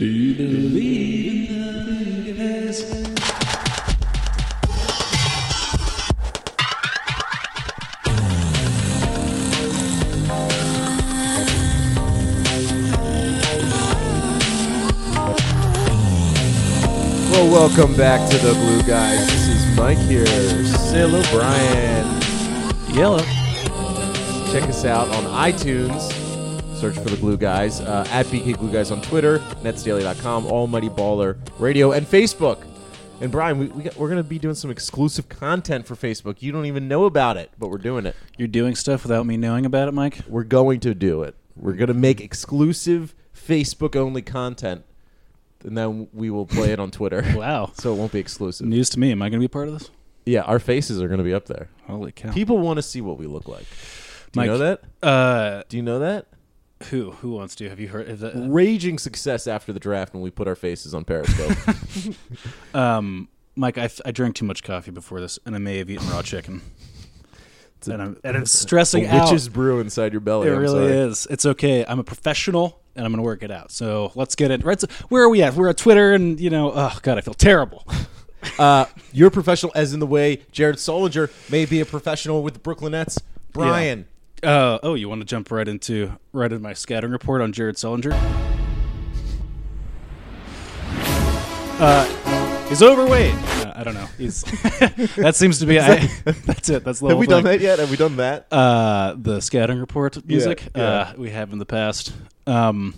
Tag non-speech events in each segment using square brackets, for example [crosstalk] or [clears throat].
Do you believe in the universe? Well, welcome back to the Glue Guys. This is Mike here, Sil O'Brien. Yellow. Check us out on iTunes. Search for the Glue Guys uh, at BK Glue Guys on Twitter, netsdaily.com, Almighty Baller Radio, and Facebook. And Brian, we, we got, we're going to be doing some exclusive content for Facebook. You don't even know about it, but we're doing it. You're doing stuff without me knowing about it, Mike? We're going to do it. We're going to make exclusive Facebook only content, and then we will play it on Twitter. [laughs] Wow. so it won't be exclusive. News to me. Am I going to be part of this? Yeah, our faces are going to be up there. Holy cow. People want to see what we look like. Do you know that? Uh, Do you know that? Who? Who wants to? Have you heard? Is that, Raging success after the draft when we put our faces on Periscope. [laughs] um, Mike, I, I drank too much coffee before this, and I may have eaten raw chicken. a- and, I'm, and [laughs] it's stressing a out. witch's brew inside your belly. It I'm really sorry. is. It's okay. I'm a professional, and I'm going to work it out. So let's get it right. So where are we at? We're at Twitter, and you know, oh god, I feel terrible. [laughs] Uh, you're a professional, as in the way Jared Sullinger may be a professional with the Brooklyn Nets. Brian, Uh, oh, you want to jump right into right into my scattering report on Jared Sullinger? Uh, he's overweight. Uh, I don't know. He's [laughs] that seems to be. I, [laughs] that's it. That's the have we done that yet? Have we done that? Uh, the scattering report music. yeah. Uh, we have in the past. Um,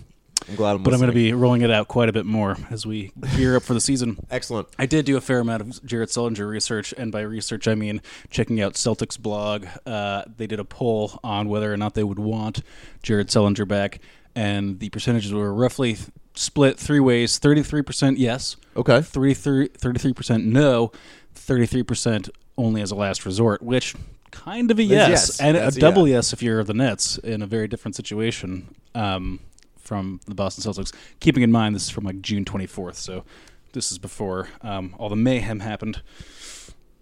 I'm glad I'm but I'm going to be rolling it out quite a bit more as we gear up for the season. [laughs] Excellent. I did do a fair amount of Jared Sullinger research, and by research I mean checking out Celtics blog. Uh, they did a poll on whether or not they would want Jared Sullinger back, and the percentages were roughly split three ways: thirty-three percent yes, Okay. 33 percent no, thirty-three percent only as a last resort, which kind of a yes, yes. and a That's a double yeah. yes if you're the Nets in a very different situation um, from the Boston Celtics. Keeping in mind this is from like June 24th, so this is before um, all the mayhem happened.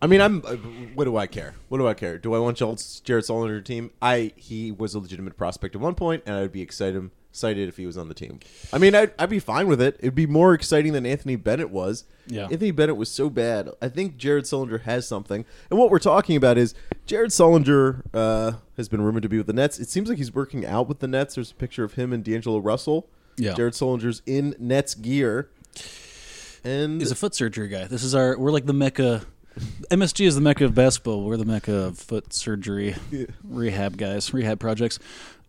I mean, I'm. Uh, what do I care? What do I care? Do I want Jared Jared Sullinger team? I he was a legitimate prospect at one point, and I'd be excited excited if he was on the team. I mean, I'd, I'd be fine with it. It'd be more exciting than Anthony Bennett was. Yeah. Anthony Bennett was so bad. I think Jared Sullinger has something, and what we're talking about is Jared Sullinger uh, has been rumored to be with the Nets. It seems like he's working out with the Nets. There's a picture of him and D'Angelo Russell. Yeah. Jared Sullinger's in Nets gear, and He's a foot surgery guy. This is our we're like the mecca. MSG is the mecca of basketball. We're the mecca of foot surgery rehab guys, rehab projects.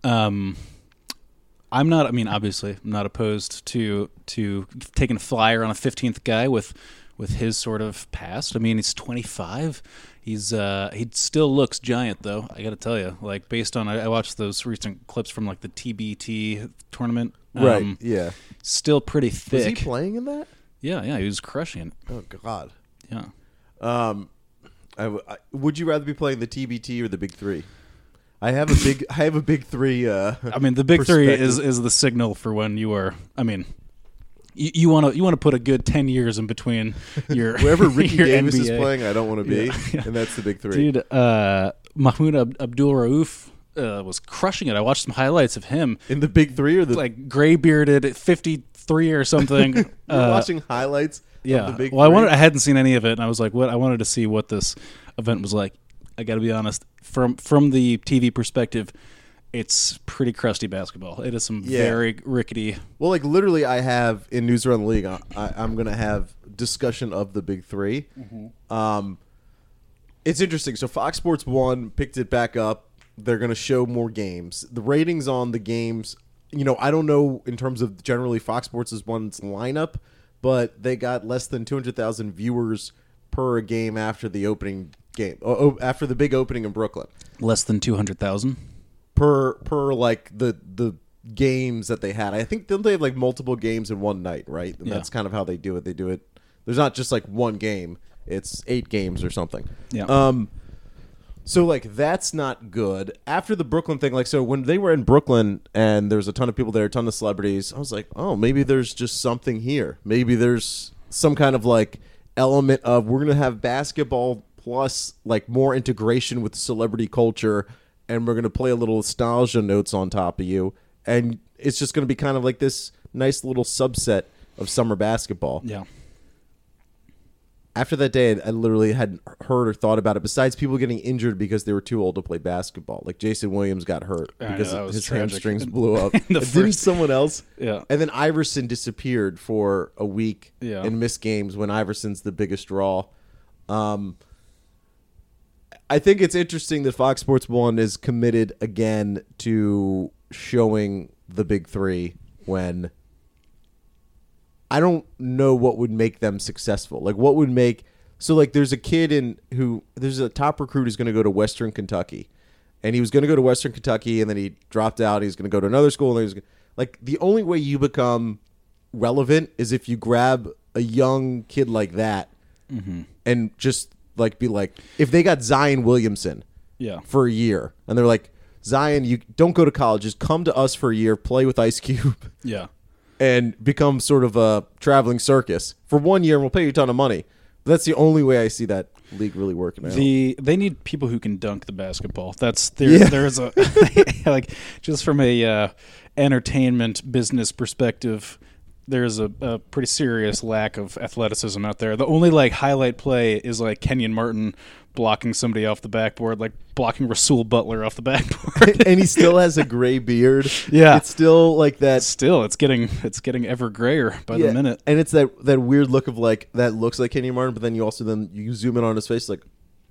Um, I'm not. I mean, obviously, I'm not opposed to to taking a flyer on a 15th guy with with his sort of past. I mean, he's 25. He's uh, he still looks giant though. I got to tell you, like based on I, I watched those recent clips from like the TBT tournament. right, Um, yeah. still pretty thick. Was thick. he playing in that? yeah, yeah, he was crushing it. Oh God. Yeah. Um, I w- I- would you rather be playing the TBT or the Big Three? I have a big. I have a big three. Uh, I mean, the big three is is the signal for when you are. I mean, you want to you want to put a good ten years in between [laughs] your wherever Ricky [laughs] your Davis is playing. I don't want to be, Yeah, yeah. and that's the big three. Dude, uh, Mahmoud Ab- Abdul Rauf uh, was crushing it. I watched some highlights of him, In the big three or the like gray bearded fifty three or something. [laughs] You're uh, watching highlights. yeah. Of the big well, I wanted I hadn't seen any of it, and I was like, what? I wanted to see what this event was like. I got to be honest from from the TV perspective. It's pretty crusty basketball. It is some Yeah. very rickety Well, like literally, I have in News Around the League. I, I'm going to have discussion of the big 3 Um, it's interesting. So Fox Sports One picked it back up. They're going to show more games. The ratings on the games, you know, I don't know in terms of generally Fox Sports is one's lineup, but they got less than 200,000 viewers per game after the opening game, oh, after the big opening in Brooklyn less than two hundred thousand. per per like the the games that they had. I think they have like multiple games in one night, right? And Yeah. that's kind of how they do it. They do it. There's not just like one game. It's eight games or something. Yeah. Um. So like that's not good. After the Brooklyn thing, like so when they were in Brooklyn and there was a ton of people there, a ton of celebrities, I was like, oh, maybe there's just something here. Maybe there's some kind of like element of we're gonna have basketball plus like more integration with celebrity culture, and we're gonna play a little nostalgia notes on top of you, and it's just gonna be kind of like this nice little subset of summer basketball. Yeah. After that day, I literally hadn't heard or thought about it. Besides people getting injured because they were too old to play basketball, like Jason Williams got hurt I know, because that his tragic. hamstrings [laughs] blew up. The And Didn't someone else? Yeah. And then Iverson disappeared for a week Yeah. and missed games when Iverson's the biggest draw. Um, I think it's interesting that Fox Sports One is committed again to showing the big three when I don't know what would make them successful. Like what would make so like there's a kid in who there's a top recruit who's going to go to Western Kentucky, and he was going to go to Western Kentucky, and then he dropped out. He's going to go to another school, and he's like the only way you become relevant is if you grab a young kid like that mm-hmm. and just like be like if they got Zion Williamson Yeah. for a year and they're like Zion you don't go to college just come to us for a year play with Ice Cube [laughs] Yeah. and become sort of a traveling circus for one year and we'll pay you a ton of money but that's the only way I see that league really working out The they need people who can dunk the basketball. That's there. Yeah. There's a [laughs] like just from a uh, entertainment business perspective. There's a, a pretty serious lack of athleticism out there. The only like highlight play is like Kenyon Martin blocking somebody off the backboard, like blocking Rasual Butler off the [laughs] backboard. and he still has a gray beard Yeah. it's still like that Still, it's getting it's getting ever grayer by yeah, the minute. and it's that that weird look of like that looks like Kenyon Martin but then you also then you zoom in on his face like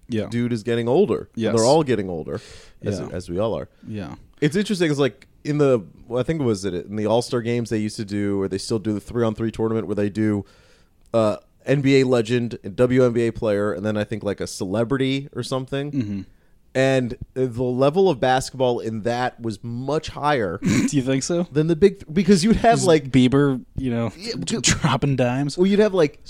Yeah, dude is getting older Yeah, they're all getting older as, Yeah. as we all are yeah, It's interesting. It's like in the well, I think it was it in the All Star games they used to do, or they still do the three on three tournament where they do uh, NBA legend and WNBA player, and then I think like a celebrity or something. Mm-hmm. And the level of basketball in that was much higher [laughs] do you think so? than the big because you'd have like Bieber, you know, Yeah, d- [laughs] dropping dimes. well you'd have like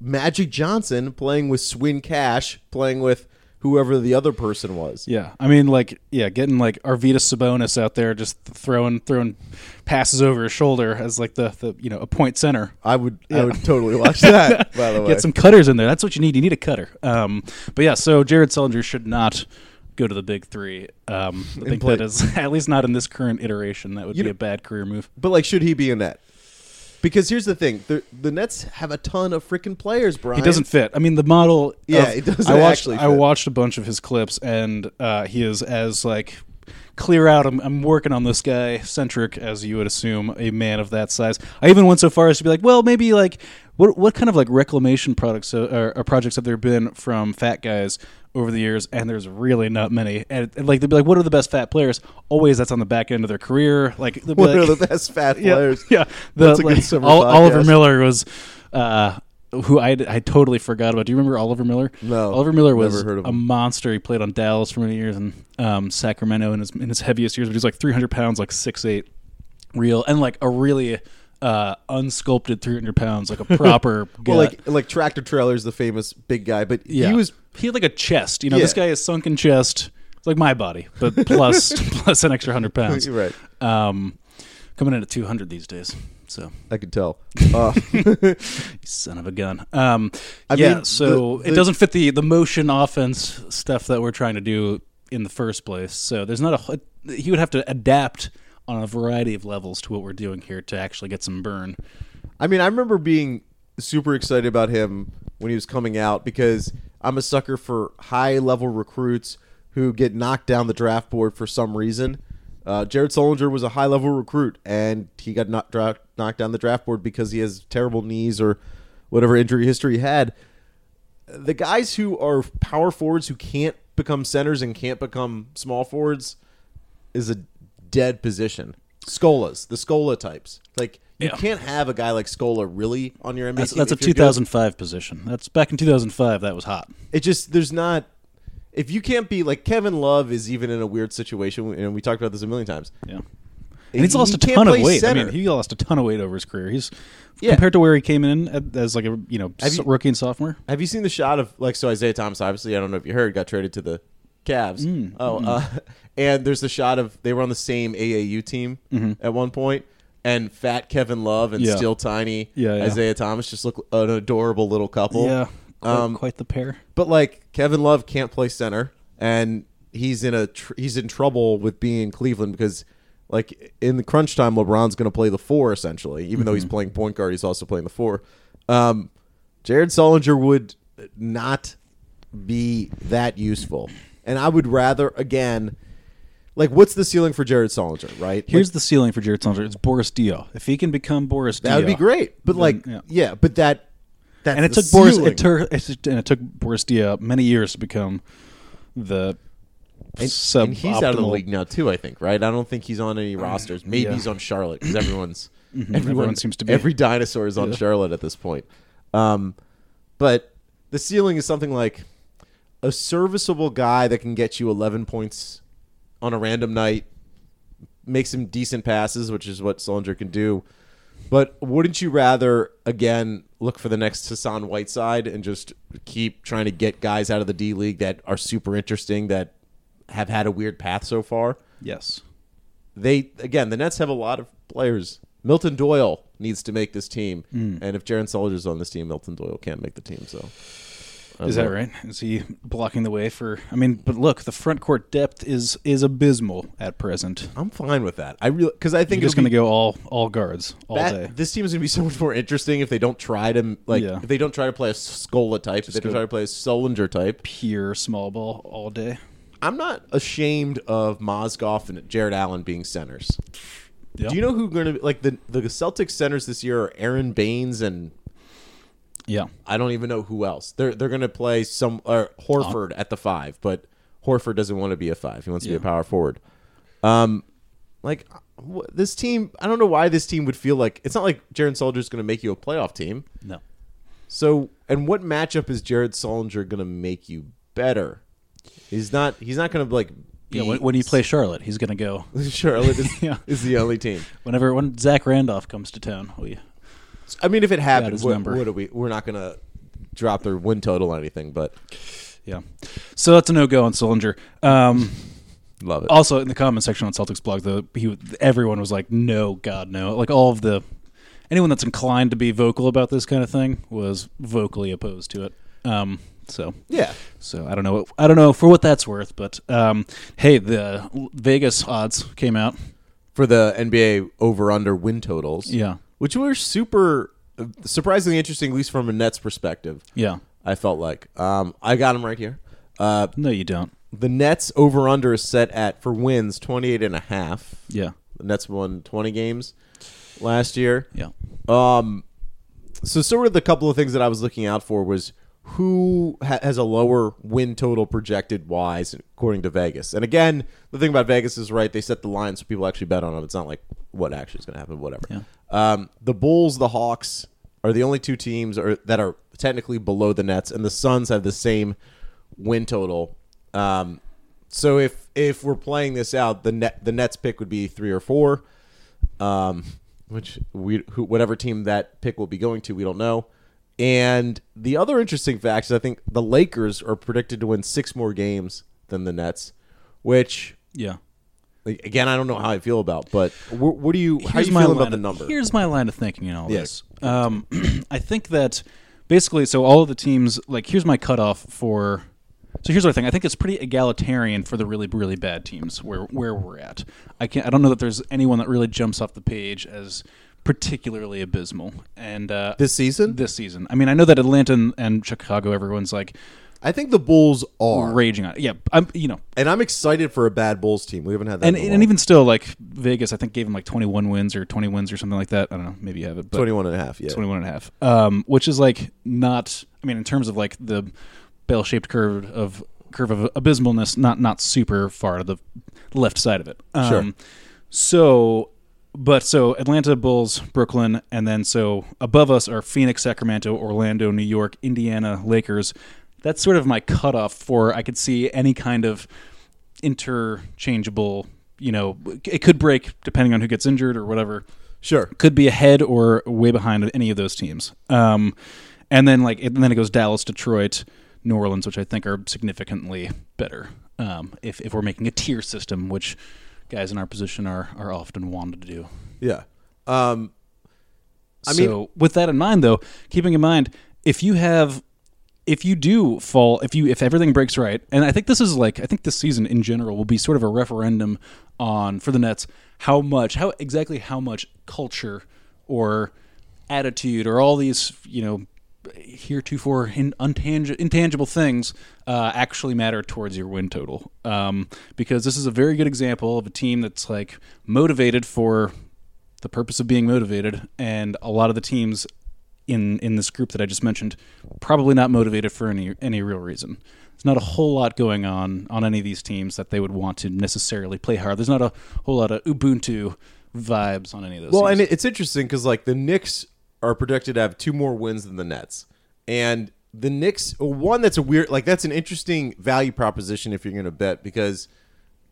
Magic Johnson playing with Swin Cash playing with whoever the other person was. Yeah, I mean, like, yeah, getting like Arvydas Sabonis out there, just throwing throwing passes over his shoulder as like the, the you know a point center. I would I would totally watch that. [laughs] By the way, Get some cutters in there. That's what you need. You need a cutter. Um, but yeah, so Jared Sullinger should not go to the big three. Um, I think play- that is [laughs] at least not in this current iteration. That would You be know- a bad career move. But like, should he be in net? Because here's the thing: the the Nets have a ton of freaking players, Brian. He doesn't fit. I mean, the model. Yeah, of- it doesn't I watched. actually I watched a bunch of his clips, and uh, he is as like clear out. I'm, I'm working on this guy centric as you would assume a man of that size. I even went so far as to be like, well, maybe like what what kind of like reclamation products uh, or, or projects have there been from fat guys over the years? And there's really not many. And, and, like they'd be like, what are the best fat players? Always that's on the back end of their career. Like they'd like, of the best fat [laughs] players. Yeah, the, That's a good summer Ol- Oliver. Miller was, uh, who I I totally forgot about. Do you remember Oliver Miller? No, Oliver Miller was a monster. He played on Dallas for many years and um, Sacramento in his in his heaviest years. But he was like 300 pounds, like six eight, real, and like a really uh, unsculpted 300 pounds, like a proper. [laughs] gut. Well, like like tractor trailer's the famous big guy, but yeah, he was he had like a chest. You know, this guy is sunken chest. It's like my body, but plus [laughs] [laughs] plus an extra hundred pounds. You're right. Um, coming in at 200 these days. So I could tell. Uh, son of a gun. Um, yeah, mean, so the- it doesn't fit the the motion offense stuff that we're trying to do in the first place. So there's not a he would have to adapt on a variety of levels to what we're doing here to actually get some burn. I mean, I remember being super excited about him when he was coming out because I'm a sucker for high level recruits who get knocked down the draft board for some reason. Uh, Jared Sullinger was a high level recruit, and he got knocked, dra- knocked down the draft board because he has terrible knees or whatever injury history he had. The guys who are power forwards who can't become centers and can't become small forwards is a dead position. Scolas, the Scola types. Like you Yeah. can't have a guy like Scola really on your NBA That's, team. that's a if you're good. 2005 position. That's back in 2005. That was hot. It just there's not. If you can't be like Kevin Love is even in a weird situation, and we talked about this a million times. Yeah. And he's He lost a ton of weight. center. I mean, he lost a ton of weight over his career. He's Yeah. compared to where he came in as like a you know you- rookie and sophomore. Have you seen the shot of like so Isaiah Thomas? Obviously, I don't know if you heard, got traded to the Cavs. Mm, oh, uh, [laughs] and there's the shot of they were on the same AAU team at one point, and fat Kevin Love and Mm-hmm. Yeah. still tiny Yeah, yeah. Isaiah Thomas just look an adorable little couple. Yeah, quite, Um, quite the pair. But like Kevin Love can't play center, and he's in a tr- he's in trouble with being in Cleveland because Like in the crunch time, LeBron's going to play the four essentially, even though he's Mm-hmm. playing point guard. He's also playing the four. Um, Jared Sullinger would not be that useful, and I would rather again, like, what's the ceiling for Jared Sullinger? Right? Here's Like, the ceiling for Jared Sullinger. It's Boris Diaw. If he can become Boris Diaw, that would be great. But Then, like, yeah. yeah. but that. That's And it took Boris. ceiling. It took it, and it took Boris Diaw many years to become the And, and he's out of the league now too. I think, right? I don't think he's on any rosters. Maybe yeah. he's on Charlotte because everyone's [clears throat] everyone, Everyone seems to be. every dinosaur is on Yeah. Charlotte at this point. Um, but the ceiling is something like a serviceable guy that can get you 11 points on a random night, make some decent passes, which is what Sullinger can do. But wouldn't you rather again look for the next Hassan Whiteside and just keep trying to get guys out of the D League that are super interesting that have had a weird path so far? Yes. They again, the Nets have a lot of players. Milton Doyle needs to make this team, Hmm. and if Jared Sullinger's on this team, Milton Doyle can't make the team. So, Is that right? Is he blocking the way for? I mean, but look, the front court depth is is abysmal at present. I'm fine with that. I really because I think just it'll going to go all all guards all that- day. This team is going to be so much more interesting if they don't try to like Yeah. if they don't try to play a Scola type, if they don't try to play a Sullinger type. Pure small ball all day. I'm not ashamed of Mozgov and Jarrett Allen being centers. Yeah. Do you know who going to be like the the Celtics centers this year are Aron Baynes and Yeah. I don't even know who else. They're they're going to play some or Horford at the five, but Horford doesn't want to be a five. He wants to be a power forward. Um, like wh- this team, I don't know why this team would feel like it's not like Jared Sullinger is going to make you a playoff team. No. So, and what matchup is Jared Sullinger going to make you better? He's not. He's not going to like. Yeah. beat- When, when you play Charlotte, he's going to go. [laughs] Charlotte is, [laughs] Yeah. is the only team. Whenever when Zach Randolph comes to town, we I mean, if it happens, what, number. what are we? We're not going to drop their win total or anything, but yeah. So that's a no go on Sullinger. Um, love it. also in the comment section on Celtics blog, though, he everyone was like, "No, God, no!" Like all of the anyone that's inclined to be vocal about this kind of thing was vocally opposed to it. Um, so yeah, so I don't know. I don't know for what that's worth, but um, hey, the Vegas odds came out. for the NBA over under win totals. Yeah, which were super surprisingly interesting, at least from a Nets perspective. yeah. I felt like um, I got them right here. Uh, No, you don't. the Nets over under is set at for wins 28 and a half. Yeah, The Nets won 20 games last year. yeah, Um, so sort of the couple of things that I was looking out for was who ha- has a lower win total projected wise according to Vegas. And again, the thing about Vegas is right; they set the line so people actually bet on them. It's not like what actually is going to happen, whatever. Yeah. Um, the Bulls, the Hawks are the only two teams are, that are technically below the Nets, and the Suns have the same win total. Um, so if if we're playing this out, the net the Nets pick would be three or four um, which we who, whatever team that pick will be going to, we don't know. And the other interesting fact is, I think the Lakers are predicted to win six more games than the Nets, which yeah. Like, again I don't know how I feel about. But wh- what do you? how Here's you my feeling line about the number? Here's my line of thinking in all Yeah. this. Um, [clears throat] I think that basically, so all of the teams, like, here's my cutoff for. So here's what I think. I think it's pretty egalitarian for the really, really bad teams where where we're at. I can't. I don't know that there's anyone that really jumps off the page as particularly abysmal. And uh, this season, this season, I mean, I know that Atlanta and, and Chicago, everyone's like I think the Bulls are, raging on. it. Yeah, I'm. You know, and I'm excited for a bad Bulls team. We haven't had that. and and even still, like Vegas, I think gave them like 21 wins or 20 wins or something like that. I don't know. Maybe you have it, but 21 and a half. Yeah, 21 and a half um, which is like not i mean in terms of like the bell-shaped curve of curve of abysmalness not not super far to the left side of it um, Sure. so but so atlanta bulls brooklyn and then so above us are phoenix sacramento orlando new york indiana lakers that's sort of my cutoff for i could see any kind of interchangeable you know it could break depending on who gets injured or whatever sure. could be ahead or way behind any of those teams. Um, and then like and then it goes Dallas, Detroit, New Orleans, which I think are significantly better. Um, if if we're making a tier system, which guys in our position are are often wanted to do. Yeah. Um, I so mean- with that in mind, though, keeping in mind if you have if you do fall, if you if everything breaks right, and I think this is like I think this season in general will be sort of a referendum on for the Nets how much how exactly how much culture or attitude or all these you know heretofore in, intangible things uh, actually matter towards your win total. Um, because this is a very good example of a team that's like motivated for the purpose of being motivated, and a lot of the teams in in this group that I just mentioned probably not motivated for any any real reason. There's not a whole lot going on on any of these teams that they would want to necessarily play hard. There's not a whole lot of Ubuntu vibes on any of those. Well, teams. and it's interesting because like the Knicks are projected to have two more wins than the Nets, and the Knicks one that's a weird like that's an interesting value proposition if you're going to bet because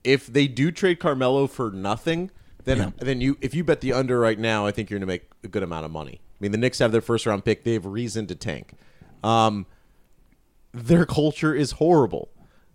if they do trade Carmelo for nothing, then then you if you bet the under right now, I think you're going to make a good amount of money. I mean, the Knicks have their first round pick; they have reason to tank. Um, their culture is horrible.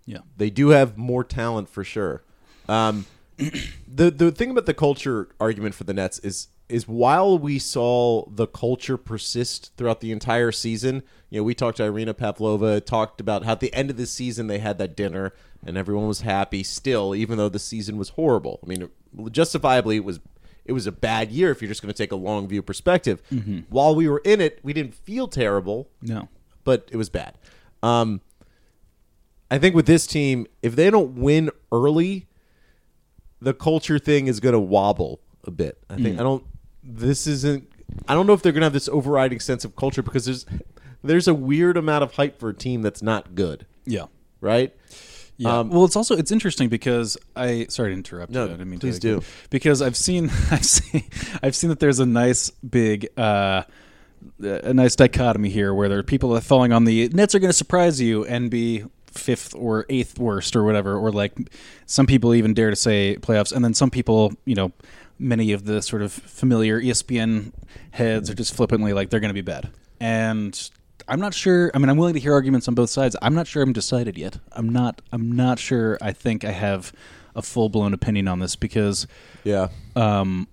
yeah. They do have more talent for sure. Um, [clears throat] the the thing about the culture argument for the Nets is is while we saw the culture persist throughout the entire season, you know, we talked to Irina Pavlova, talked about how at the end of the season they had that dinner and everyone was happy still, even though the season was horrible. I mean, justifiably it was it was a bad year if you're just going to take a long view perspective. While we were in it, we didn't feel terrible No. but it was bad. Um, I think with this team, if they don't win early, the culture thing is going to wobble a bit. I think I don't. This isn't. I don't know if they're going to have this overriding sense of culture because there's there's a weird amount of hype for a team that's not good, Yeah. right? Yeah. Um, well, it's also it's interesting because I sorry to interrupt. No, you, I didn't mean please to do. because I've seen [laughs] I've seen I've seen that there's a nice big uh, a nice dichotomy here where there are people that are falling on the Nets are going to surprise you and be fifth or eighth worst or whatever, or like some people even dare to say playoffs, and then some people you know many of the sort of familiar ESPN heads are just flippantly like they're going to be bad and. I'm not sure. I mean, I'm willing to hear arguments on both sides. I'm not sure I'm decided yet. I'm not. I'm not sure. I think I have a full blown opinion on this because Yeah, um,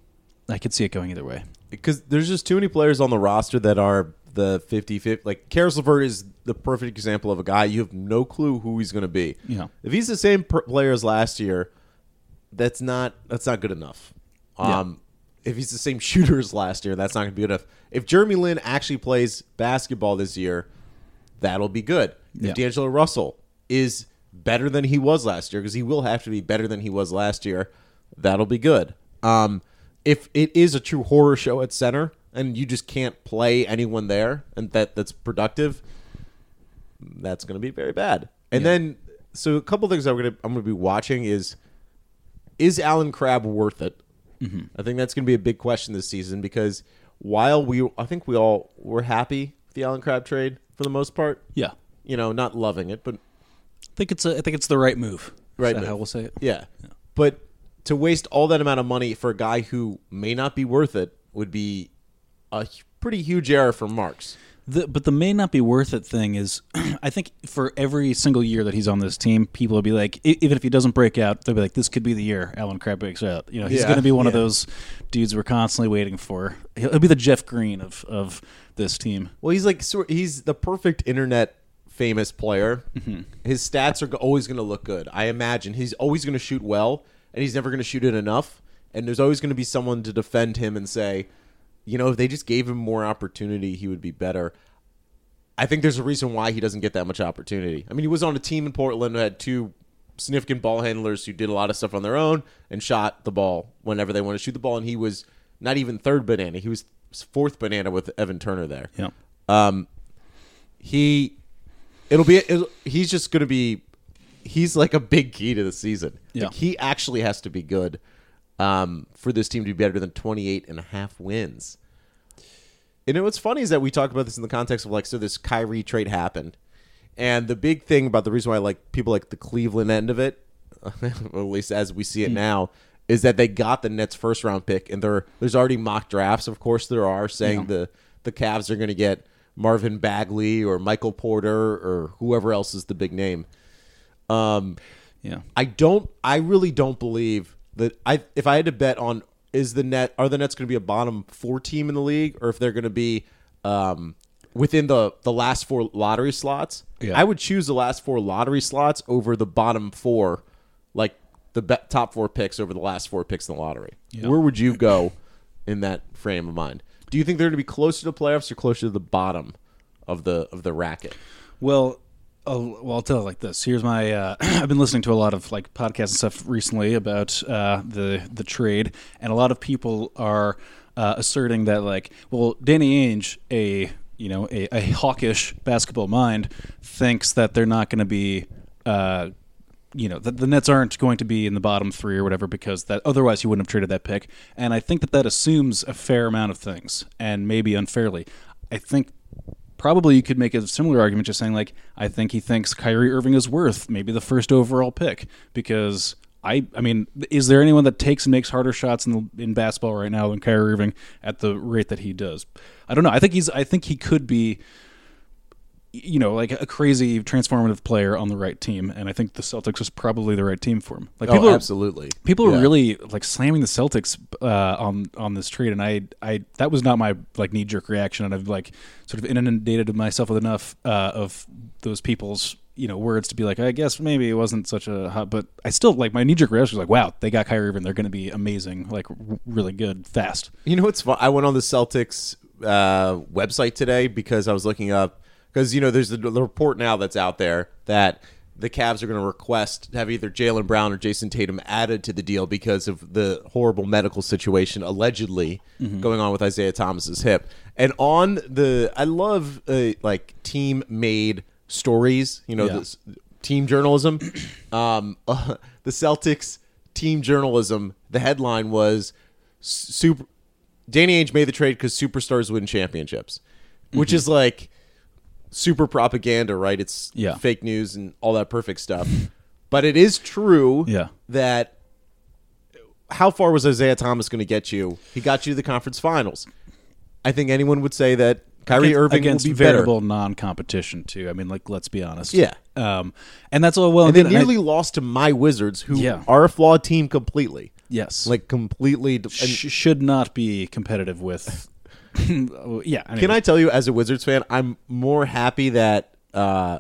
I could see it going either way. because there's just too many players on the roster that are the 50 50 like Caris LeVert is the perfect example of a guy you have no clue who he's going to be Yeah. if he's the same player as last year that's not that's not good enough Yeah. If he's the same [laughs] shooter as last year that's not going to be good enough. If Jeremy Lin actually plays basketball this year that'll be good. Yeah. if D'Angelo Russell is better than he was last year because he will have to be better than he was last year that'll be good. Um if it is a true horror show at center and you just can't play anyone there and that that's productive that's going to be very bad. And Yeah. then so a couple things i'm going to i'm going to be watching is is Allen Crabbe worth it Mm-hmm. i think that's going to be a big question this season because while we i think we all were happy with the Allen Crabbe trade for the most part Yeah, you know not loving it but I think it's a. I think it's the right move. Right move. how we'll say it? Yeah. But to waste all that amount of money for a guy who may not be worth it would be a pretty huge error for Marks. The, but the may not be worth it thing is, [clears throat] I think for every single year that he's on this team, people will be like, even if he doesn't break out, they'll be like, this could be the year Allen Crabbe breaks out. You know, he's Yeah, going to be one of those dudes we're constantly waiting for. He'll, he'll be the Jeff Green of of this team. Well, he's like sort he's the perfect internet famous player. Mm-hmm. His stats are always going to look good. I imagine he's always going to shoot well, and he's never going to shoot it enough. And there's always going to be someone to defend him and say, you know, if they just gave him more opportunity, he would be better. I think there's a reason why he doesn't get that much opportunity. I mean, he was on a team in Portland who had two significant ball handlers who did a lot of stuff on their own and shot the ball whenever they wanted to shoot the ball. And he was not even third banana; he was fourth banana with Evan Turner there. Yeah. Um, he, it'll be. It'll, he's just going to be. He's like a big key to the season. Yeah. Like, he actually has to be good um, for this team to be better than 28 and a half wins. And you know what's funny is that we talk about this in the context of like, so this Kyrie trade happened, and the big thing about the reason why like people like the Cleveland end of it, [laughs] at least as we see it now, is that they got the Nets first round pick, and there there's already mock drafts. Of course, there are saying Yeah. the the Cavs are going to get Marvin Bagley or Michael Porter or whoever else is the big name. Um, Yeah. I don't. I really don't believe that. I if I had to bet on is the net are the Nets going to be a bottom four team in the league or if they're going to be um, within the the last four lottery slots, Yeah. I would choose the last four lottery slots over the bottom four, like the be- top four picks over the last four picks in the lottery. Yeah. Where would you go in that frame of mind? Do you think they're going to be closer to playoffs or closer to the bottom of the of the racket? Well, I'll, well, I'll tell it like this. Here's my. Uh, [clears throat] I've been listening to a lot of like podcasts and stuff recently about uh, the the trade, and a lot of people are uh, asserting that like, well, Danny Ainge, a you know a, a hawkish basketball mind, thinks that they're not going to be. Uh, you know, the, the Nets aren't going to be in the bottom three or whatever because that otherwise he wouldn't have traded that pick. And I think that that assumes a fair amount of things and maybe unfairly. I think probably you could make a similar argument just saying like I think he thinks Kyrie Irving is worth maybe the first overall pick because I I mean is there anyone that takes and makes harder shots in the, in basketball right now than Kyrie Irving at the rate that he does? I don't know. I think he's I think he could be you know, like a crazy transformative player on the right team, and I think the Celtics was probably the right team for him. Like people, oh, are, absolutely. people Yeah. are really like slamming the Celtics uh, on on this trade, and I, I that was not my like knee jerk reaction, and I've like sort of inundated myself with enough uh, of those people's you know words to be like, I guess maybe it wasn't such a hot, but I still like my knee jerk reaction was like, wow, they got Kyrie Irving, they're going to be amazing, like r- really good, fast. You know what's fun? I went on the Celtics uh, website today because I was looking up because you know there's the, the report now that's out there that the Cavs are going to request to have either Jaylen Brown or Jayson Tatum added to the deal because of the horrible medical situation allegedly going on with Isaiah Thomas's hip. And on the, I love uh, like team made stories. You know, Yeah. this team journalism. [clears throat] Um, [laughs] the Celtics team journalism. The headline was super. Danny Ainge made the trade because superstars win championships, which is like super propaganda, right? It's Yeah. fake news and all that perfect stuff. [laughs] but it is true Yeah. that how far was Isaiah Thomas going to get you? He got you to the conference finals. I think anyone would say that Kyrie against, Irving against will be better. non-competition too. I mean, like let's be honest. Yeah. Um, and that's all well And and they good. and I- nearly lost to my Wizards, who Yeah. are a flawed team completely. yes, Like completely. And sh- should not be competitive with. [laughs] yeah. Can I tell you, as a Wizards fan, I'm more happy that uh,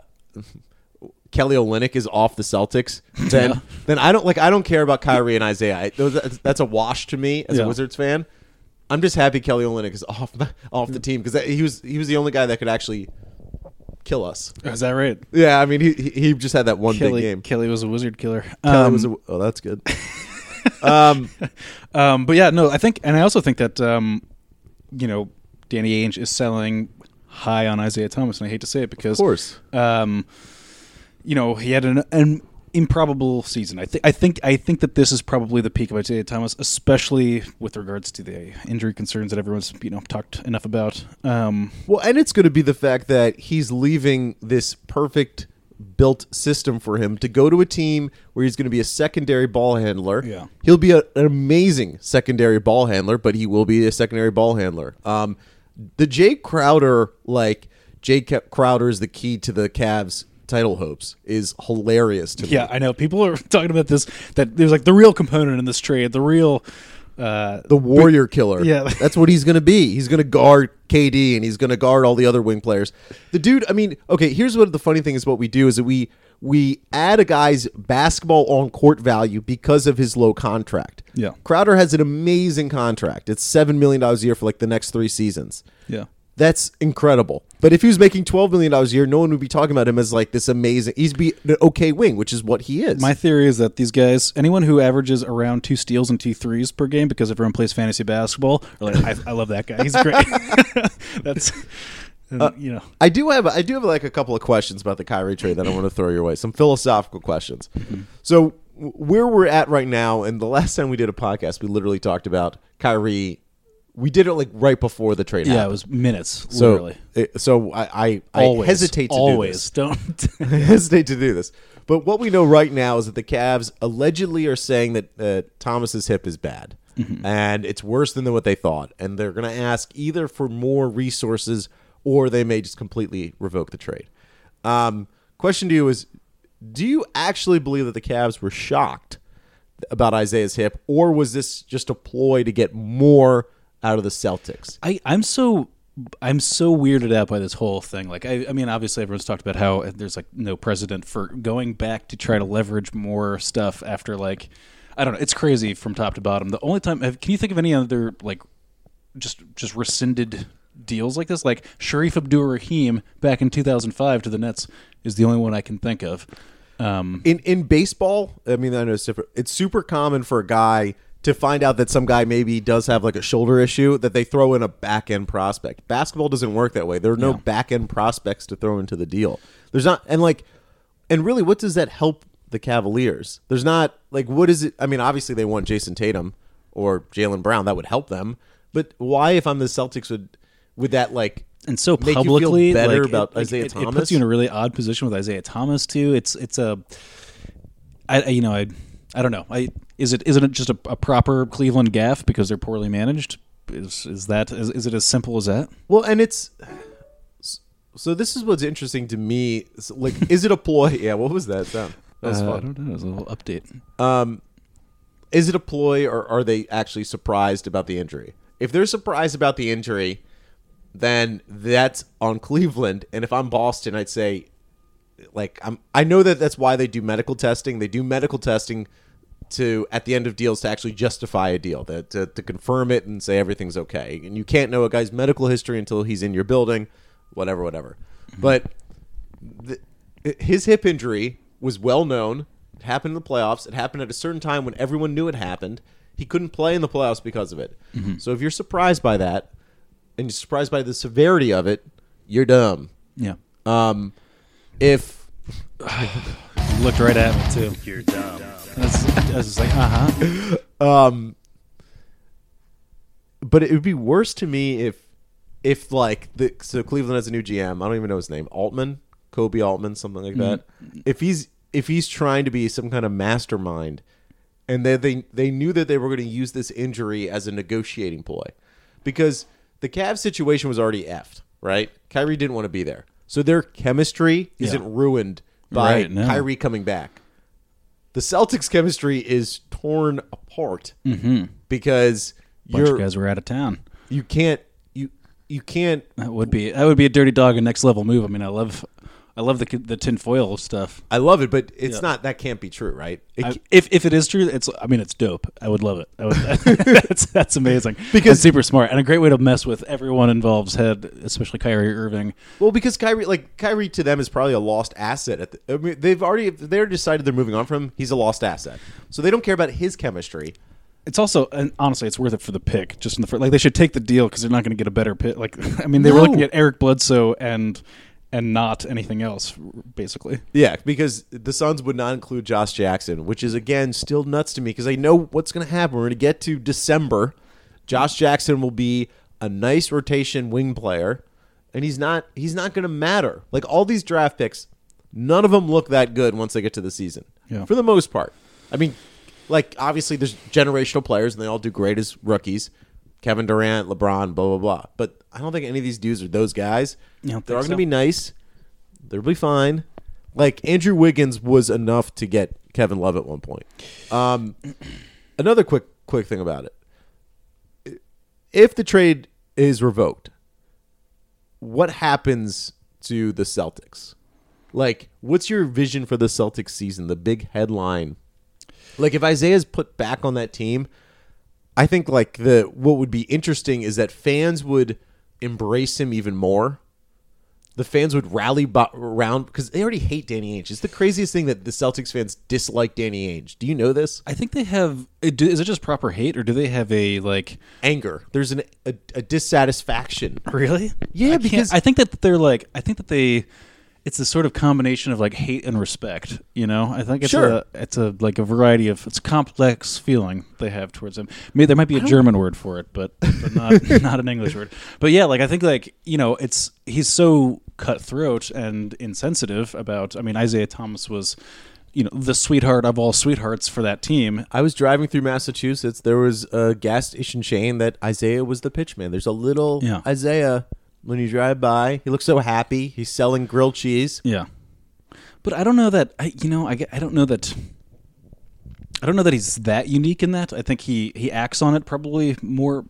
Kelly Olynyk is off the Celtics [laughs] than Yeah. than I don't like. I don't care about Kyrie and Isaiah. I, those, that's, a wash to me as Yeah. a Wizards fan. I'm just happy Kelly Olynyk is [laughs] off off the team because he was he was the only guy that could actually kill us. Is that right? Yeah, I mean he he he just had that one Kelly, big game. Kelly was a wizard killer. Kelly Um, was a, oh that's good. um, Um, but yeah, no, I think, and I also think that um, you know, Danny Ainge is selling high on Isaiah Thomas, and I hate to say it because, of course. um, you know, he had an, an improbable season. I think, I think, I think that this is probably the peak of Isaiah Thomas, especially with regards to the injury concerns that everyone's you know talked enough about. Um, Well, and it's going to be the fact that he's leaving this perfect built system for him to go to a team where he's going to be a secondary ball handler. Yeah. He'll be a, an amazing secondary ball handler, but he will be a secondary ball handler. Um, the Jae Crowder, like, Jae Crowder is the key to the Cavs title hopes is hilarious to me. yeah, I know people are [laughs] talking about this. That there's like the real component in this trade, the real. Uh, the warrior killer. Yeah. [laughs] that's what he's going to be. He's going to guard KD and he's going to guard all the other wing players. The dude, I mean, okay, here's what the funny thing is what we do is that we we add a guy's basketball on court value because of his low contract. Yeah. Crowder has an amazing contract. It's 7 million dollars a year for like the next 3 seasons. yeah. That's incredible. But if he was making $12 million a year, no one would be talking about him as like this amazing. He's be an okay wing, which is what he is. My theory is that these guys, anyone who averages around two steals and two threes per game because everyone plays fantasy basketball, are like, I, I love that guy. He's great. [laughs] [laughs] That's, and, uh, you know, I do have I do have like a couple of questions about the Kyrie trade that I want to throw your way. Some philosophical questions. Mm-hmm. So where we're at right now, and the last time we did a podcast, we literally talked about Kyrie. We did it like right before the trade. yeah, it was minutes, so literally. it- so I I, I always hesitate to always do don't. this. [laughs] [laughs] I hesitate to do this. But what we know right now is that the Cavs allegedly are saying that uh, Thomas's hip is bad, and it's worse than what they thought, and they're going to ask either for more resources or they may just completely revoke the trade. Um, question to you is: Do you actually believe that the Cavs were shocked about Isaiah's hip, or was this just a ploy to get more out of the Celtics? I I'm so I'm so weirded out by this whole thing. Like, I, I mean, obviously, everyone's talked about how there's like no precedent for going back to try to leverage more stuff after like, I don't know, it's crazy from top to bottom. The only time, have, can you think of any other like, just just rescinded deals like this? Like Shareef Abdur-Rahim back in 2005 to the Nets is the only one I can think of. Um, in in baseball, I mean, I know it's different. It's super common for a guy to find out that some guy maybe does have like a shoulder issue that they throw in a back end prospect. Basketball doesn't work that way. There are no Yeah. back end prospects to throw into the deal. There's not, and like, and really, what does that help the Cavaliers? There's not like, what is it? I mean, obviously they want Jayson Tatum or Jaylen Brown. That would help them. But why, if I'm the Celtics, would would that like and so make you feel publicly, better like, about it, Isaiah it, Thomas? It puts you in a really odd position with Isaiah Thomas too. It's it's a I you know I I don't know. I is it isn't it just a, a proper Cleveland gaff because they're poorly managed? Is is that is, is it as simple as that? Well, and it's so. This is what's interesting to me. So, Like, is it a ploy? [laughs] Yeah. What was that sound? That was Uh, I don't know. It's a little update. Um, is it a ploy, or are they actually surprised about the injury? If they're surprised about the injury, then that's on Cleveland. And if I'm Boston, I'd say, like, I'm. I know that that's why they do medical testing. They do medical testing to at the end of deals to actually justify a deal, that to, to confirm it and say everything's okay. And you can't know a guy's medical history until he's in your building, whatever, whatever. But the, his hip injury was well known. It happened in the playoffs. It happened at a certain time when everyone knew it happened. He couldn't play in the playoffs because of it. So if you're surprised by that, and you're surprised by the severity of it, you're dumb. Yeah, Um, if you [sighs] looked right at me too. You're dumb. I was, I was just like, uh huh. [laughs] Um, but it would be worse to me if, if like the so Cleveland has a new GM. I don't even know his name. Altman, Koby Altman, something like that. If he's if he's trying to be some kind of mastermind, and they they they knew that they were going to use this injury as a negotiating ploy, because the Cavs situation was already effed. Right, Kyrie didn't want to be there, so their chemistry Yeah. isn't ruined by Right, no. Kyrie coming back the Celtics chemistry is torn apart mm-hmm. because Bunch of you're guys were out of town. you can't you you can't That would be that would be a dirty dog and next level move. I mean, I love I love the the tinfoil stuff. I love it, but it's Yeah. not that can't be true, right? It I, if if it is true, it's I mean it's dope. I would love it. I would, [laughs] that's that's amazing [laughs] Because- because super smart and a great way to mess with everyone involved's head, especially Kyrie Irving. well, because Kyrie like Kyrie to them is probably a lost asset. At the, I mean, they've already they already decided they're moving on from him. He's a lost asset, so they don't care about his chemistry. It's also and honestly, it's worth it for the pick. Just in the first, like they should take the deal because they're not going to get a better pick. Like [laughs] I mean, they were looking at Eric Bledsoe and and not anything else basically. Yeah, because the Suns would not include Josh Jackson, which is again still nuts to me because I know what's going to happen. We're going to get to December. Josh Jackson will be a nice rotation wing player, and he's not he's not going to matter. Like all these draft picks, none of them look that good once they get to the season. Yeah. For the most part. I mean, like obviously there's generational players and they all do great as rookies. Kevin Durant, LeBron, blah blah blah. But I don't think any of these dudes are those guys. They're think going to so? be nice. They'll be fine. Like Andrew Wiggins was enough to get Kevin Love at one point. Um, [clears throat] another quick quick thing about it: if the trade is revoked, what happens to the Celtics? Like, what's your vision for the Celtics season? The big headline. Like, if Isaiah's put back on that team, I think like the what would be interesting is that fans would embrace him even more. The fans would rally bo- around because they already hate Danny Ainge. It's the craziest thing that the Celtics fans dislike Danny Ainge. Do you know this? I think they have. it- Is it just proper hate, or do they have a like? Anger. There's an, a, a dissatisfaction. Really? Yeah, I can't- because- I think that they're like. I think that they. It's a sort of combination of like hate and respect. You know, I think it's Sure. a it's a like a variety of it's a complex feeling they have towards him. Maybe there might be a German word for it, but but not [laughs] not an English word. But yeah, like I think like you know it's he's so cutthroat and insensitive about. I mean, Isaiah Thomas was. You know the sweetheart of all sweethearts for that team, I was driving through Massachusetts. There was a gas station chain that Isaiah was the pitchman. There's a little Yeah. Isaiah when you drive by. He looks so happy. He's selling grilled cheese. Yeah, but I don't know that I you know I, I don't know that I don't know that he's that unique in that. I think he he acts on it probably more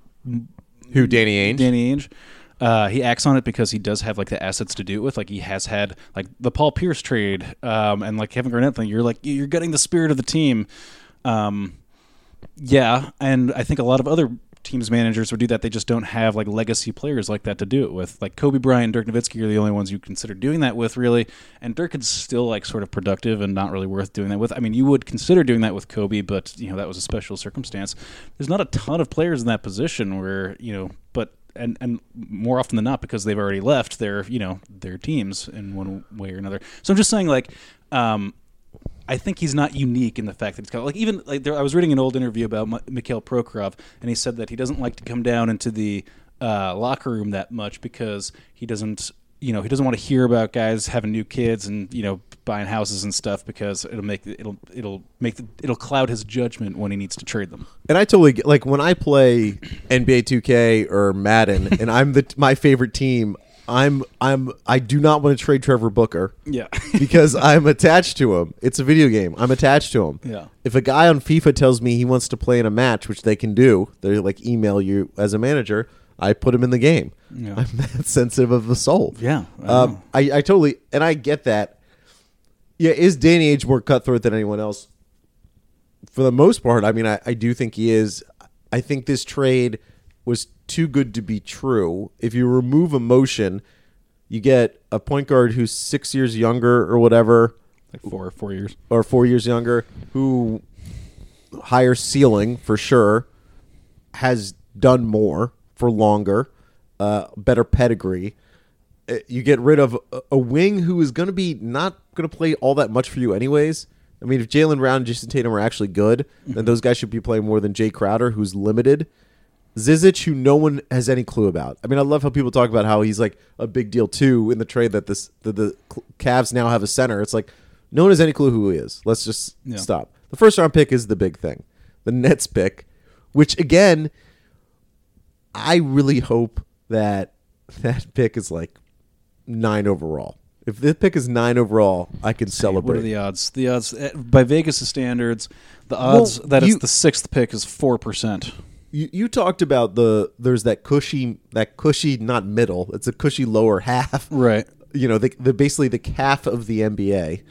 Who Danny Ainge? Danny Ainge. Uh, he acts on it because he does have like the assets to do it with. Like he has had like the Paul Pierce trade, um, and like Kevin Garnett thing. You're like you're getting the spirit of the team. Um, yeah, and I think a lot of other teams managers would do that. They just don't have like legacy players like that to do it with. Like Kobe Bryant, Dirk Nowitzki are the only ones you consider doing that with, really. And Dirk is still like sort of productive and not really worth doing that with. I mean, you would consider doing that with Kobe, but you know that was a special circumstance. There's not a ton of players in that position where you know, but and and more often than not because they've already left their you know their teams in one way or another. So I'm just saying like. Um, I think he's not unique in the fact that he's got like even like there, I was reading an old interview about M- Mikhail Prokhorov, and he said that he doesn't like to come down into the uh, locker room that much because he doesn't you know he doesn't want to hear about guys having new kids and you know buying houses and stuff because it'll make it'll it'll make the, it'll cloud his judgment when he needs to trade them. And I totally get, like when I play NBA 2K or Madden, and I'm the my favorite team. I'm I'm I do not want to trade Trevor Booker Yeah. [laughs] because I'm attached to him. It's a video game. I'm attached to him. Yeah. If a guy on FIFA tells me he wants to play in a match, which they can do, they like email you as a manager. I put him in the game. Yeah. I'm [laughs] that sensitive of the soul. Yeah, I Um. I, I totally and I get that. Yeah, is Danny Ainge more cutthroat than anyone else? For the most part, I mean, I, I do think he is. I think this trade was too good to be true. If you remove emotion, you get a point guard who's six years younger or whatever, like four four years. or four years younger, who higher ceiling for sure, has done more for longer, uh, better pedigree. Uh, You get rid of a- a wing who is going to be not going to play all that much for you, anyways. I mean, if Jaylen Brown and Jayson Tatum are actually good, then those guys should be playing more than Jae Crowder, who's limited. Zizic, who no one has any clue about. I mean, I love how people talk about how he's like a big deal too in the trade that this that the Cavs now have a center. It's like no one has any clue who he is. Let's just Yeah. stop. The first round pick is the big thing. The Nets pick, which again, I really hope that [laughs] that pick is like nine overall. If this pick is nine overall, I can celebrate. What are the odds? The odds eh, by Vegas' standards, the odds Well, that you- it's the sixth pick is four percent. You, you talked about the there's that cushy that cushy not middle it's a cushy lower half Right. you know the, the basically the calf of the NBA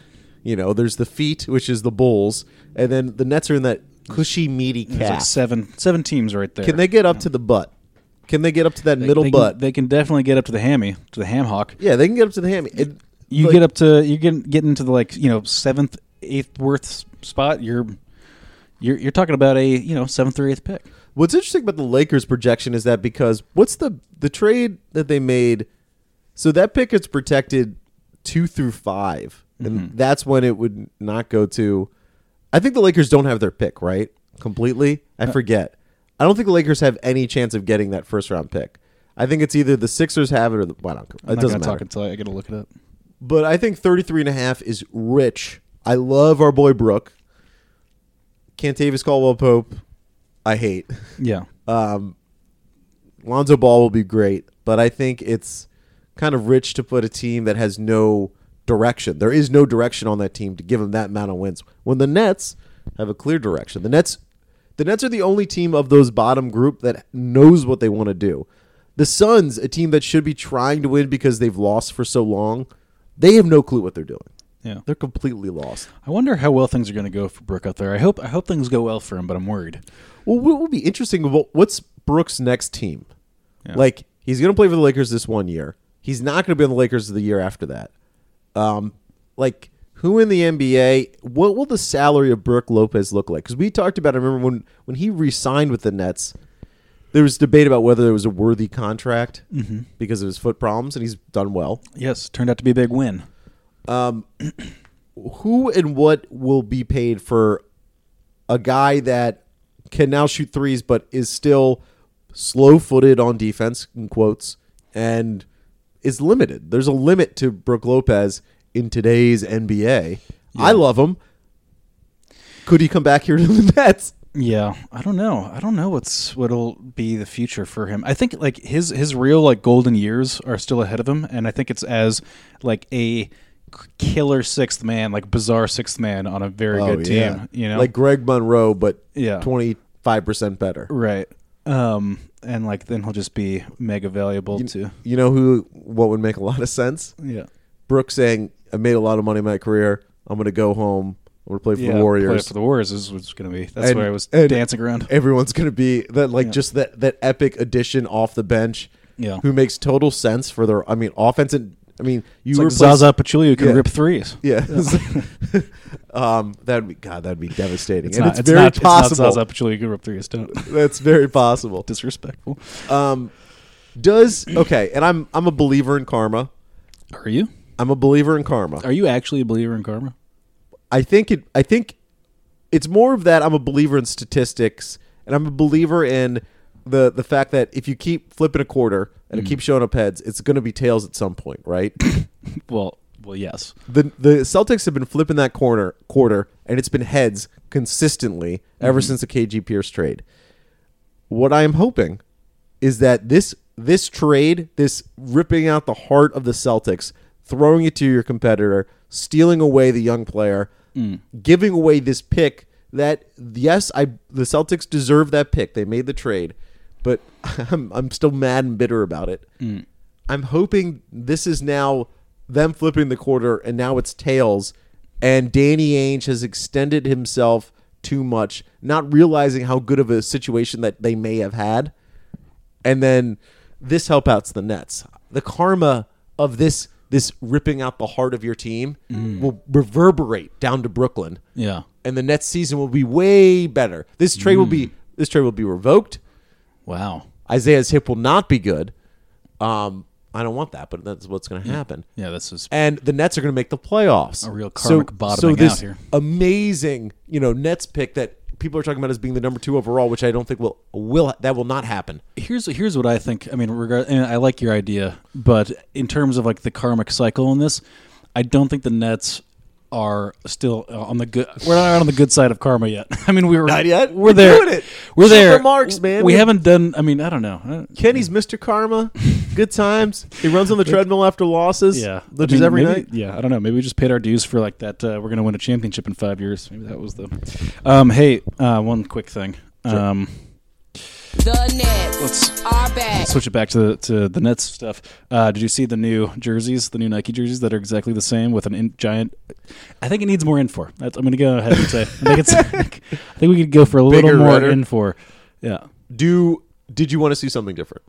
you know there's the feet which is the Bulls and then the Nets are in that cushy meaty There's like calf seven seven teams right there. can they get up to the butt can they get up to that They- middle they butt Can, they can definitely get up to the hammy, to the ham hock. yeah they can get up to the hammy It- You like, get up to you get get into the like you know seventh eighth worth spot. You're you're you're talking about a you know seventh or eighth pick. What's interesting about the Lakers projection is that because what's the the trade that they made? So that pick is protected two through 5 and mm-hmm. that's when it would not go to. I think the Lakers don't have their pick right completely. I uh, forget. I don't think the Lakers have any chance of getting that first round pick. I think it's either the Sixers have it or the. Well, I don't, I'm it doesn't matter. talk until I, I got to look at it up. But I think 33 and a half is rich. I love our boy Brook. Kentavious Caldwell Pope, I hate. Yeah. Um, Lonzo Ball will be great, but I think it's kind of rich to put a team that has no direction. There is no direction on that team to give them that amount of wins. When the Nets have a clear direction, the Nets, the Nets are the only team of those bottom group that knows what they want to do. The Suns, a team that should be trying to win because they've lost for so long, they have no clue what they're doing. Yeah. They're completely lost. I wonder how well things are going to go for Brook out there. I hope I hope things go well for him, but I'm worried. Well, what will be interesting? about What's Brooks' next team? Yeah. Like he's going to play for the Lakers this one year. He's not going to be on the Lakers the year after that. Um, like who in the NBA? What will the salary of Brook Lopez look like? Because we talked about. I remember when when he re-signed with the Nets. There was debate about whether it was a worthy contract because of his foot problems, and he's done well. Yes, turned out to be a big win. who and what will be paid for a guy that can now shoot threes but is still slow footed on defense in quotes and is limited. There's a limit to Brook Lopez in today's NBA. I love him. Could he come back here [laughs] to the Nets? Yeah, I don't know. I don't know what's what'll be the future for him. I think like his his real like golden years are still ahead of him, and I think it's as like a killer sixth man, like bizarre sixth man on a very Oh, good yeah. team. You know, Like Greg Monroe, but Yeah. twenty five percent better. right. Um, and like then he'll just be mega valuable to You know who? What would make a lot of sense? yeah Brooks saying, "I made a lot of money in my career. I'm going to go home. I'm going to play for yeah, the Warriors." Play for the Warriors is what's going to be. That's And- where I was dancing around. [laughs] Everyone's going to be that like Yeah. just that that epic addition off the bench. Yeah. who makes total sense for their. I mean, offense and I mean, you It's like Zaza Pachulia can Yeah. rip threes. [laughs] Yeah, [laughs] um, that'd be God. That'd be devastating, It's and not, it's, it's very not, possible. It's not Zaza Pachulia can rip threes. Don't [laughs] That's very possible. disrespectful. Um, does okay, and I'm I'm a believer in karma. Are you? I'm a believer in karma. Are you actually a believer in karma? I think it. I think it's more of that. I'm a believer in statistics, and I'm a believer in the the fact that if you keep flipping a quarter and it hmm. keeps showing up heads, it's going to be tails at some point, right? [coughs] Well, well, yes. the The Celtics have been flipping that corner quarter, and it's been heads consistently ever mm-hmm. since the KG Pierce trade. What I am hoping is that this this trade, this ripping out the heart of the Celtics, throwing it to your competitor, stealing away the young player, mm. giving away this pick that yes, I the Celtics deserve that pick. They made the trade, but [laughs] I'm I'm still mad and bitter about it. Mm. I'm hoping this is now them flipping the quarter and now it's tails and Danny Ainge has extended himself too much, not realizing how good of a situation that they may have had. And then this help outs the Nets. The karma of this this ripping out the heart of your team mm. will reverberate down to Brooklyn. Yeah. And the Nets season will be way better. This trade will be mm. this trade will be revoked. Wow. Isaiah's hip will not be good. Um, I don't want that, but that's what's going to happen. Yeah, this is And the Nets are going to make the playoffs. A real so, karmic so bottoming this out here. amazing, you know, Nets pick that people are talking about as being the number two overall, which I don't think will will that will not happen. here's here's what I think. I mean, regard, and I like your idea, but in terms of like the karmic cycle in this, I don't think the Nets are still on the good. We're not on the good side of karma yet. [laughs] I mean, we were Not yet. We're, We're there. doing it. We're Shoot there. the marks, man. We We- haven't done. I mean, I don't know. Kenny's Mr. Karma, [laughs] good times. He runs on the treadmill after losses. Yeah, which I mean, every maybe- night. Yeah, I don't know. Maybe we just paid our dues for like that. Uh, we're going to win a championship in five years. Maybe that was the. Um, hey, uh, one quick thing. Um, The Nets Let's- are back. switch it back to the, to the Nets stuff. Uh, did you see the new jerseys, the new Nike jerseys that are exactly the same with an in, giant? I think it needs more infor. That's, I'm going to go ahead and say. I think it's. [laughs] I think we could go for a little Bigger, more redder? infor. Yeah. Do did you want to see something different?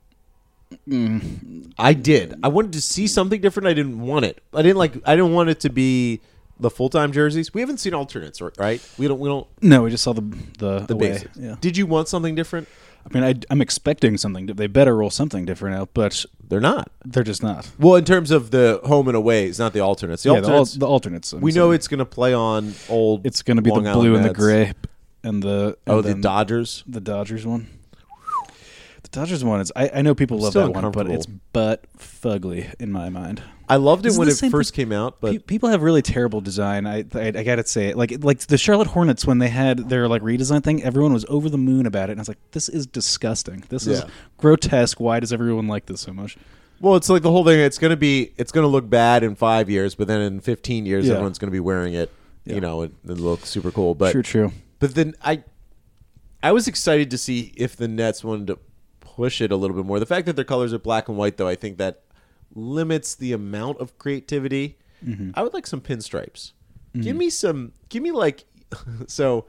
Mm. I did. I wanted to see something different. I didn't want it. I didn't like. I didn't want it to be the full time jerseys. We haven't seen alternates, right? We don't. We don't. No, we just saw the the, The away. basics. Yeah. Did you want something different? I mean, I, I'm expecting something. They better roll something different out, but They're not. they're just not. Well, in terms of the home and away, it's not the alternates. The yeah, the, al- alternates. the alternates. I'm we know it's going to play on old. it's going to be Long the Island blue and the gray and the Oh, the Dodgers. the Dodgers one. The Dodgers one is I, I know people love Still that one, but it's butt fugly in my mind. I loved it Isn't when it first came out, but Pe- people have really terrible design. I, I I gotta say it. Like like the Charlotte Hornets when they had their like redesign thing, everyone was over the moon about it, and I was like, this is disgusting. This is Yeah. grotesque. Why does everyone like this so much? well, it's like the whole thing. It's going to be. It's to look bad in five years, but then in fifteen years, Yeah. everyone's going to be wearing it. You know, it, it looks super cool. But true, true. But then I, I was excited to see if the Nets wanted to push it a little bit more. The fact that their colors are black and white, though, I think that limits the amount of creativity. Mm-hmm. I would like some pinstripes. Give me some. Give me like, [laughs] so,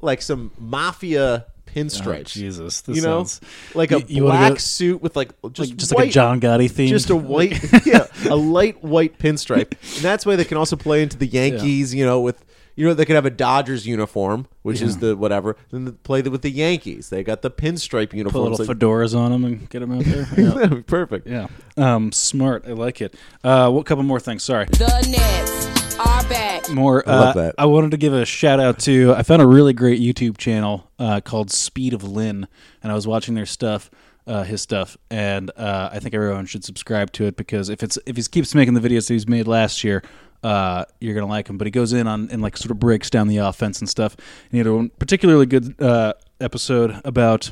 like some mafia pinstripes. Oh, Jesus, this you know, sounds- like a You- you black go- suit with like just Like, just white, like a John Gotti theme. just a white, [laughs] yeah, a light white pinstripe, and that's why they can also play into the Yankees. You know, with you know they could have a Dodgers uniform, which is the whatever, then they play with the Yankees. They got the pinstripe put little like- fedoras on them and get them out there. [laughs] Yeah. Perfect. yeah, um, smart. I like it. Uh, what couple more things? Sorry. The Nets are back. more. I love uh, that. I wanted to give a shout out to. I found a really great YouTube channel uh, called Speed of Lynn, and I was watching their stuff, uh, his stuff, and uh, I think everyone should subscribe to it because if it's if he keeps making the videos that he's made last year. Uh, you're gonna like him, but he goes in on and like sort of breaks down the offense and stuff. And he had a particularly good uh, episode about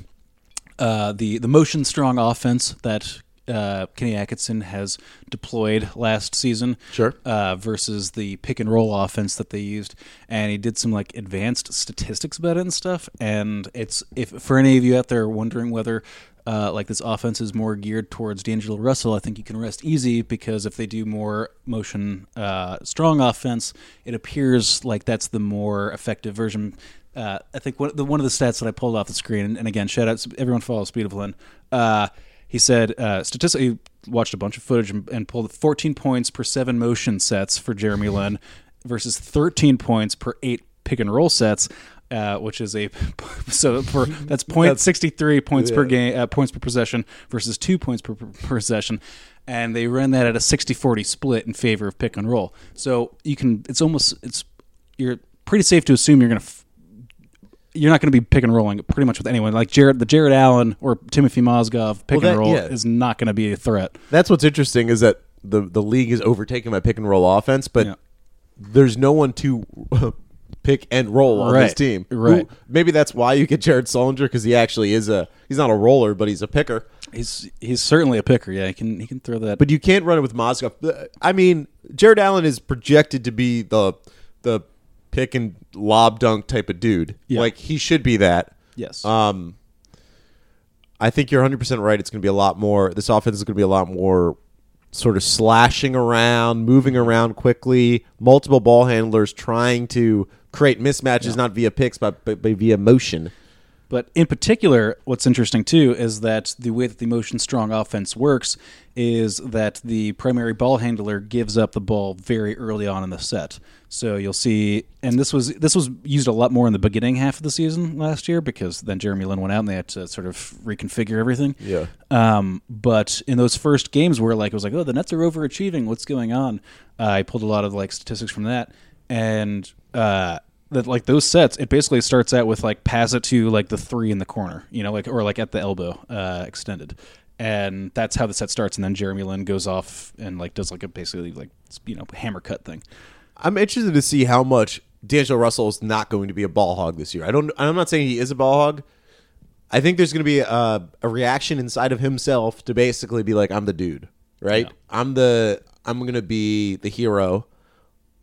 uh, the the motion strong offense that uh, Kenny Atkinson has deployed last season, Sure. uh, versus the pick and roll offense that they used, and he did some like advanced statistics about it and stuff. And it's if for any of you out there wondering whether uh, like this offense is more geared towards D'Angelo Russell, I think you can rest easy because if they do more motion uh, strong offense, it appears like that's the more effective version. Uh, I think one, the, one of the stats that I pulled off the screen, and, and again, shout out to everyone follows Speed of Lynn. Uh, he said uh, statistically watched a bunch of footage and, and pulled 14 points per seven motion sets for Jeremy [laughs] Lin versus 13 points per eight pick and roll sets. Uh, which is a [laughs] so for that's point sixty three points per game uh, points per possession versus two points per, per possession, and they ran that at a 60-40 split in favor of pick and roll. So you can it's almost it's you're pretty safe to assume you're gonna f- you're not going to be pick and rolling pretty much with anyone. Like Jarrett, the Jarrett Allen or Timofey Mozgov pick Well, and roll yeah. is not going to be a threat. That's what's interesting is that the the league is overtaken by pick and roll offense, but Yeah. there's no one to [laughs] pick and roll on Right, this team. Who- right. maybe that's why you get Jared Sullinger because he actually is a he's not a roller, but he's a picker. He's he's certainly a picker. Yeah, he can he can throw that. But you can't run it with Mozgov. I mean, Jarrett Allen is projected to be the the pick and lob dunk type of dude. Yeah. Like he should be that. yes, Um, I think you're 100 percent right. It's going to be a lot more. This offense is going to be a lot more sort of slashing around, moving around quickly, multiple ball handlers trying to create mismatches, not via picks, but, but, but via motion. But in particular, what's interesting too is that the way that the motion strong offense works is that the primary ball handler gives up the ball very early on in the set. So you'll see, and this was this was used a lot more in the beginning half of the season last year because then Jeremy Lin went out and they had to sort of reconfigure everything. Yeah. Um, but in those first games where like it was like, oh, the Nets are overachieving. What's going on? Uh, I pulled a lot of like statistics from that, and uh, that like those sets, it basically starts out with like pass it to like the three in the corner, you know, like or like at the elbow, uh, extended, and that's how the set starts. And then Jeremy Lin goes off and like does like a basically like you know hammer cut thing. I'm interested to see how much D'Angelo Russell is not going to be a ball hog this year. I don't. I'm not saying he is a ball hog. I think there's going to be a, a reaction inside of himself to basically be like, I'm the dude, right? Yeah. I'm the. I'm going to be the hero,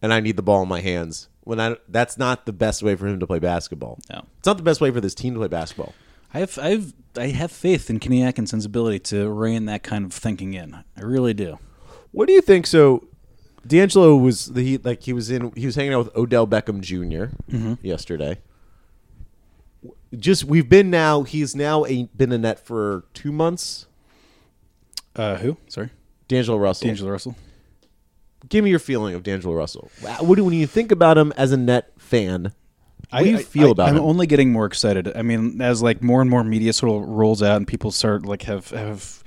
and I need the ball in my hands. When I that's not the best way for him to play basketball. No. It's not the best way for this team to play basketball. I have I've I have faith in Kenny Atkinson's ability to rein that kind of thinking in. I really do. What do you think? So, D'Angelo was the he like he was in he was hanging out with Odell Beckham junior yesterday. Just we've been now. He's now a, been a net for two months. Uh, who? Sorry, D'Angelo Russell. D'Angelo Russell. Give me your feeling of D'Angelo Russell. What do when you think about him as a net fan? What do you feel I, about I'm him? only getting more excited. I mean, as like more and more media sort of rolls out and people start like have have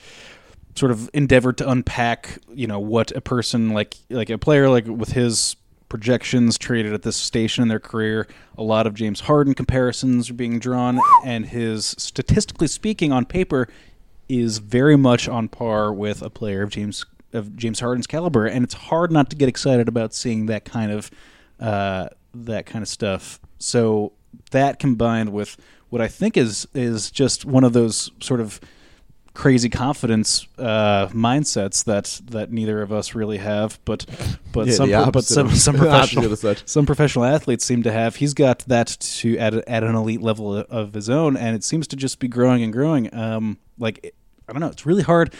sort of endeavored to unpack, you know, what a person like like a player like with his projections traded at this station in their career, a lot of James Harden comparisons are being drawn and his statistically speaking on paper is very much on par with a player of James of James Harden's caliber, and it's hard not to get excited about seeing that kind of uh, that kind of stuff. So that combined with what I think is is just one of those sort of crazy confidence uh, mindsets that that neither of us really have, but but [laughs] Yeah, some but some some [laughs] professional some professional athletes seem to have. He's got that to at at an elite level of his own, and it seems to just be growing and growing. Um, like I don't know, it's really hard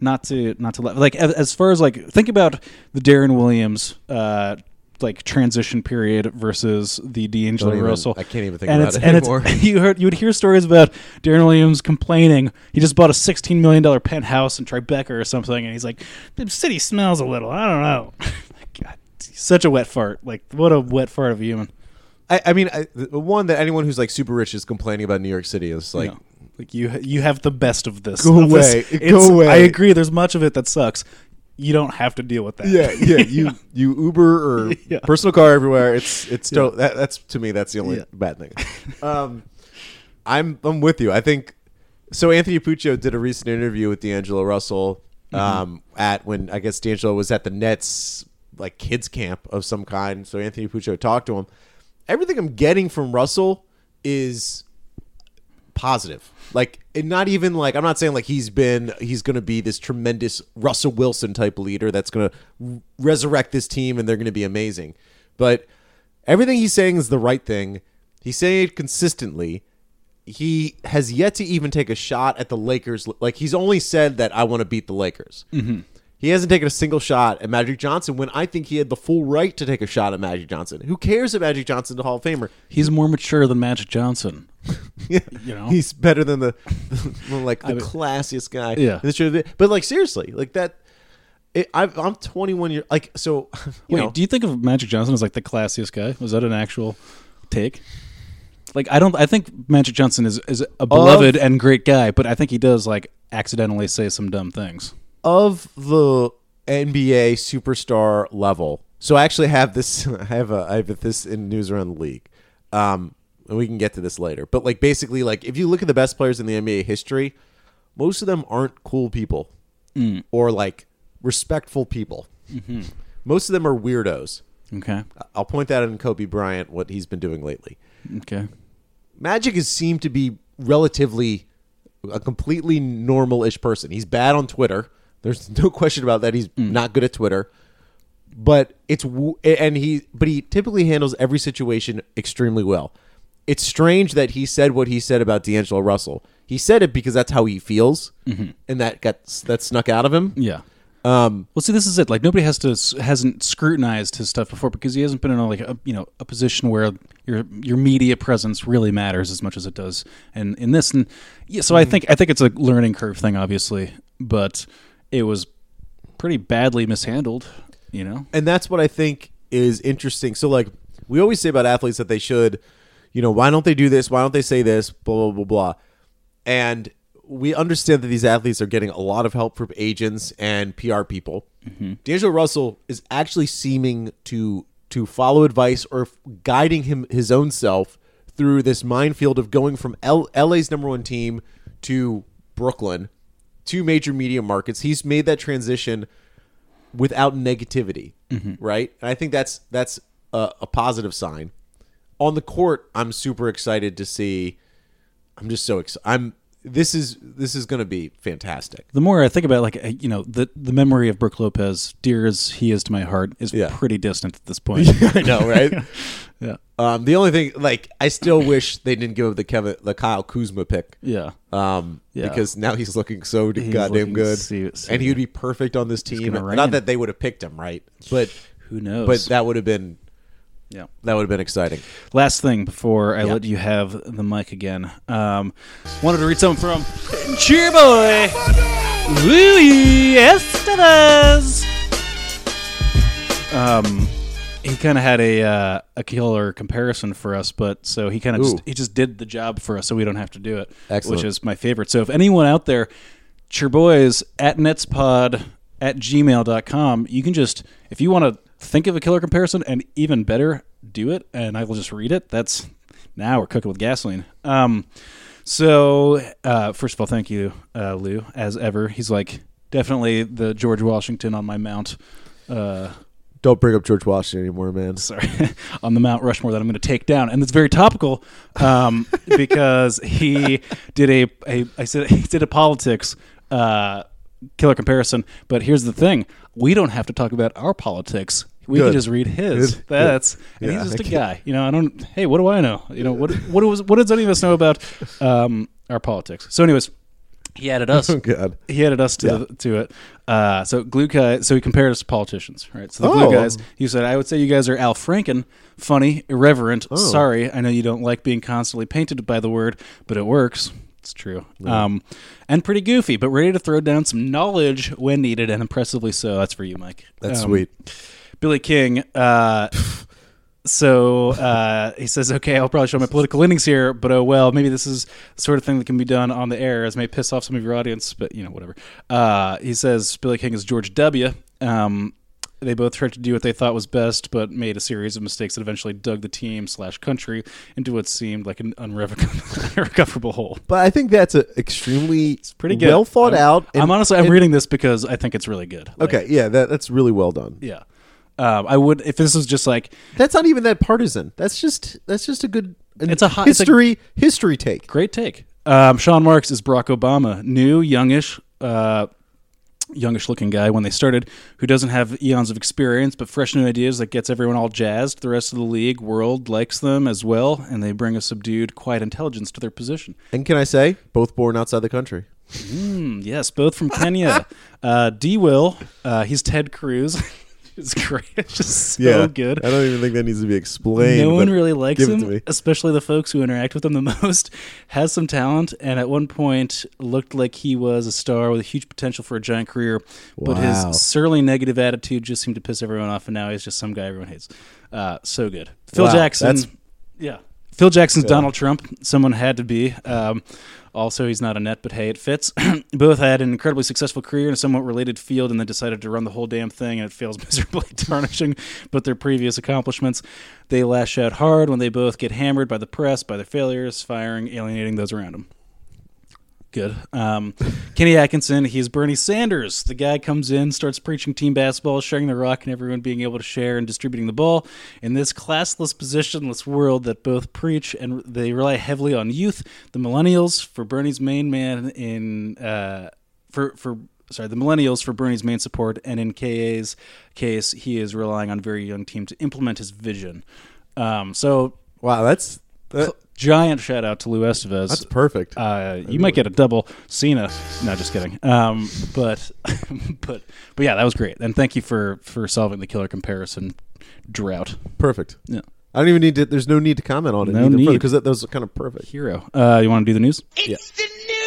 not to not to let like as, as far as like think about the Deron Williams. Uh, like transition period versus the D'Angelo Don't even- Russell. I can't even think and about it's, it and anymore. It's, [laughs] you heard you would hear stories about Deron Williams complaining he just bought a sixteen million dollar penthouse in Tribeca or something, and he's like, "The city smells a little. I don't know." [laughs] God, such a wet fart. Like what a wet fart of a human. I, I mean, I, the one that anyone who's like super rich is complaining about New York City is like, You know, like you you have the best of this. Go [laughs] of this. away. Go away. I agree. There's much of it that sucks. You don't have to deal with that. yeah, yeah. [laughs] You you Uber or [laughs] Yeah. personal car everywhere. It's it's to- that, that's to me that's the only Yeah. bad thing. Um, I'm I'm with you. I think so. Anthony Puccio did a recent interview with D'Angelo Russell um, at when I guess D'Angelo was at the Nets like kids camp of some kind. So Anthony Puccio talked to him. Everything I'm getting from Russell is positive. Like, and not even like I'm not saying like he's been he's going to be this tremendous Russell Wilson type leader that's going to resurrect this team and they're going to be amazing. But everything he's saying is the right thing. He's saying it consistently. he has yet to even take a shot at the Lakers. Like he's only said that I want to beat the Lakers. Mm-hmm. He hasn't taken a single shot at Magic Johnson when I think he had the full right to take a shot at Magic Johnson. Who cares if Magic Johnson's a Hall of Famer? He's more mature than Magic Johnson. [laughs] Yeah, You know? he's better than the, [laughs] well, like the I mean- classiest guy. Yeah. But like seriously, like that. It, I've, I'm 21 years. Like so. [laughs] Wait, know, do you think of Magic Johnson as like the classiest guy? Was that an actual take? Like I don't. I think Magic Johnson is is a beloved and great guy, but I think he does like accidentally say some dumb things. Of the NBA superstar level. So I actually have this. [laughs] I have a. I have this in news around the league. Um, and we can get to this later. But like basically, like if you look at the best players in the NBA history, most of them aren't cool people or like respectful people. Most of them are weirdos. Okay. I'll point that out in Kobe Bryant what he's been doing lately. Okay. Magic has seemed to be relatively a completely normal-ish person. He's bad on Twitter. There's no [laughs] question about that. He's mm. not good at Twitter. But it's and he but he typically handles every situation extremely well. It's strange that he said what he said about D'Angelo Russell. He said it because that's how he feels, mm-hmm. and that got that snuck out of him. Yeah. Um, well, see, this is it. Like nobody has to hasn't scrutinized his stuff before because he hasn't been in a, like a you know a position where your your media presence really matters as much as it does. And in this, and yeah, so I mm-hmm. think I think it's a learning curve thing, obviously, but it was pretty badly mishandled. You know, and that's what I think is interesting. So, like, we always say about athletes that they should, you know, why don't they do this? Why don't they say this? Blah blah blah blah. And we understand that these athletes are getting a lot of help from agents and PR people. Mm-hmm. D'Angelo Russell is actually seeming to to follow advice or f- guiding him his own self through this minefield of going from L- LA's number one team to Brooklyn, two major media markets. He's made that transition without negativity, mm-hmm. right? And I think that's that's a, a positive sign. On the court, I'm super excited to see. I'm just so excited. I'm. This is this is going to be fantastic. the more I think about, it, like you know, the the memory of Brook Lopez, dear as he is to my heart, is Yeah. pretty distant at this [laughs] point. I know, right? [laughs] yeah. um, the only thing, like, I still wish they didn't give up the Kevin, the Kyle Kuzma pick. Yeah. Um, Yeah. because now he's looking so He's goddamn looking good, so- so and he would be perfect on this team. Not that they would have picked him, right? But Who knows? but that would have been yeah. that would have been exciting. Last thing before I Yeah. let you have the mic again, um, wanted to read something from Cheer Boy Louis Estevez. Um, he kind of had a uh, a killer comparison for us, but so he kind of just he just did the job for us, so we don't have to do it. Excellent. Which is my favorite. So if anyone out there, Cheer Boys at netspod at gmail.com, you can just if you want to think of a killer comparison and even better, do it, and I will just read it. That's now we're cooking with gasoline. Um, so uh, first of all, thank you, uh, Lou, as ever. He's like definitely the George Washington on my mount. Uh, Don't bring up George Washington anymore, man. sorry, [laughs] on the Mount Rushmore that I'm going to take down, and it's very topical um, [laughs] because he did a, a I said [laughs] he did a politics uh, killer comparison. But here's the thing: we don't have to talk about our politics. We Good. can just read his. Good. That's and Yeah, he's just I a guy. You know, I don't. Hey, what do I know? You know, what what was what does any of us know about um, our politics? So, anyways, he added us. [laughs] Oh God. He added us to Yeah. the, to it. Uh, so glue guy. So he compared us to politicians, right? So the Oh. glue guys. He said, "I would say you guys are Al Franken, funny, irreverent. Oh. Sorry, I know you don't like being constantly painted by the word, but it works. It's true. Um, and pretty goofy, but ready to throw down some knowledge when needed, and impressively so. That's for you, Mike. That's Um, sweet. Billy King. Uh, so uh, he says, "Okay, I'll probably show my political leanings here, but oh well. Maybe this is the sort of thing that can be done on the air, as may piss off some of your audience, but you know, whatever." Uh, he says Billy King is George W. Um, they both tried to do what they thought was best, but made a series of mistakes that eventually dug the team slash country into what seemed like an [laughs] unrecoverable hole. But I think that's a extremely it's Pretty good. well thought I'm- out. I'm honestly I'm and- reading this because I think it's really good. Like, Okay, yeah, that, that's really well done. yeah. Um, I would if this was just like That's not even that partisan. That's just that's just a good It's a hot- it's a- history history take. Great take. Um, Sean Marks is Barack Obama, new, youngish, uh, youngish looking guy when they started who doesn't have eons of experience but fresh new ideas that gets everyone all jazzed. The rest of the league world likes them as well, and they bring a subdued, quiet intelligence to their position. And can I say, both born outside the country. Mm, yes, both from Kenya. [laughs] uh, D. Will, uh, he's Ted Cruz. [laughs] [laughs] it's great. [laughs] It's just so good. I don't even think that needs to be explained. No one really likes give it to him, especially the folks who interact with him the [laughs] most. Has some talent, and at one point looked like he was a star with a huge potential for a giant career. But Wow. his surly negative attitude just seemed to piss everyone off, and now he's just some guy everyone hates. Uh, so good, Phil Wow, Jackson. that's- yeah, Phil Jackson's Donald Trump. Someone had to be. Um, also, he's not a net, but hey, it fits. [clears throat] Both had an incredibly successful career in a somewhat related field, and then decided to run the whole damn thing, and it fails [laughs] miserably, tarnishing but their previous accomplishments. They lash out hard when they both get hammered by the press, by their failures, firing, alienating those around them. Good. Um, Kenny Atkinson, he's Bernie Sanders. The guy comes in, starts preaching team basketball, sharing the rock, and everyone being able to share and distributing the ball. In this classless, positionless world that both preach and they rely heavily on youth, the millennials, for Bernie's main man in uh, for for sorry the millennials for Bernie's main support, and in KA's case, he is relying on very young team to implement his vision. Um, so Wow, that's that, giant shout out to Lou Estevez. that's perfect. Uh, you might get a double Cena. No, just kidding. Um, but [laughs] but but yeah, that was great. And thank you for for solving the killer comparison drought. perfect. Yeah, I don't even need to. There's no need to comment on it. No either need. because that, that was kind of perfect. hero. Uh, you want to do the news? It's the news.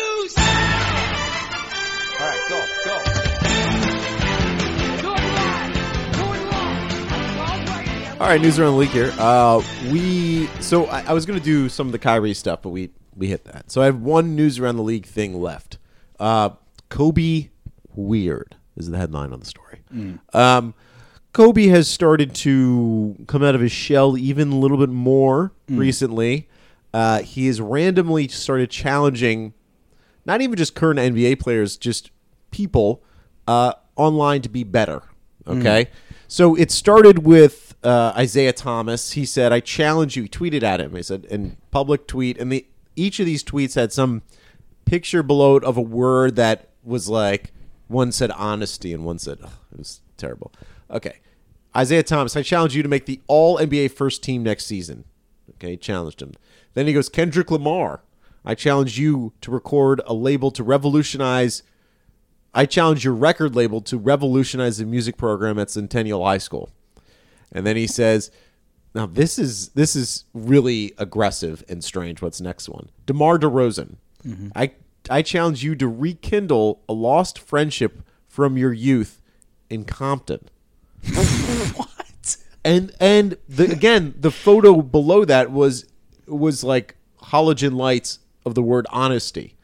All right, news around the league here. Uh, we so I, I was going to do some of the Kyrie stuff, but we we hit that. So I have one news around the league thing left. Uh, Kobe weird is the headline on the story. Um, Kobe has started to come out of his shell even a little bit more recently. Uh, he has randomly started challenging not even just current NBA players, just people uh, online to be better. Okay, so it started with uh, Isaiah Thomas. He said, "I challenge you." He tweeted at him. He said, "in public tweet," and the each of these tweets had some picture below it of a word that was like one said honesty and one said it was terrible. Okay, Isaiah Thomas, I challenge you to make the All NBA first team next season. Okay, challenged him. Then he goes Kendrick Lamar. I challenge you to record a label to revolutionize. I challenge your record label to revolutionize the music program at Centennial High School. And then he says, "Now this is this is really aggressive and strange. What's next one? Demar Derozan. Mm-hmm. I I challenge you to rekindle a lost friendship from your youth in Compton. [laughs] What? And and the, again, the photo below that was was like halogen lights of the word honesty.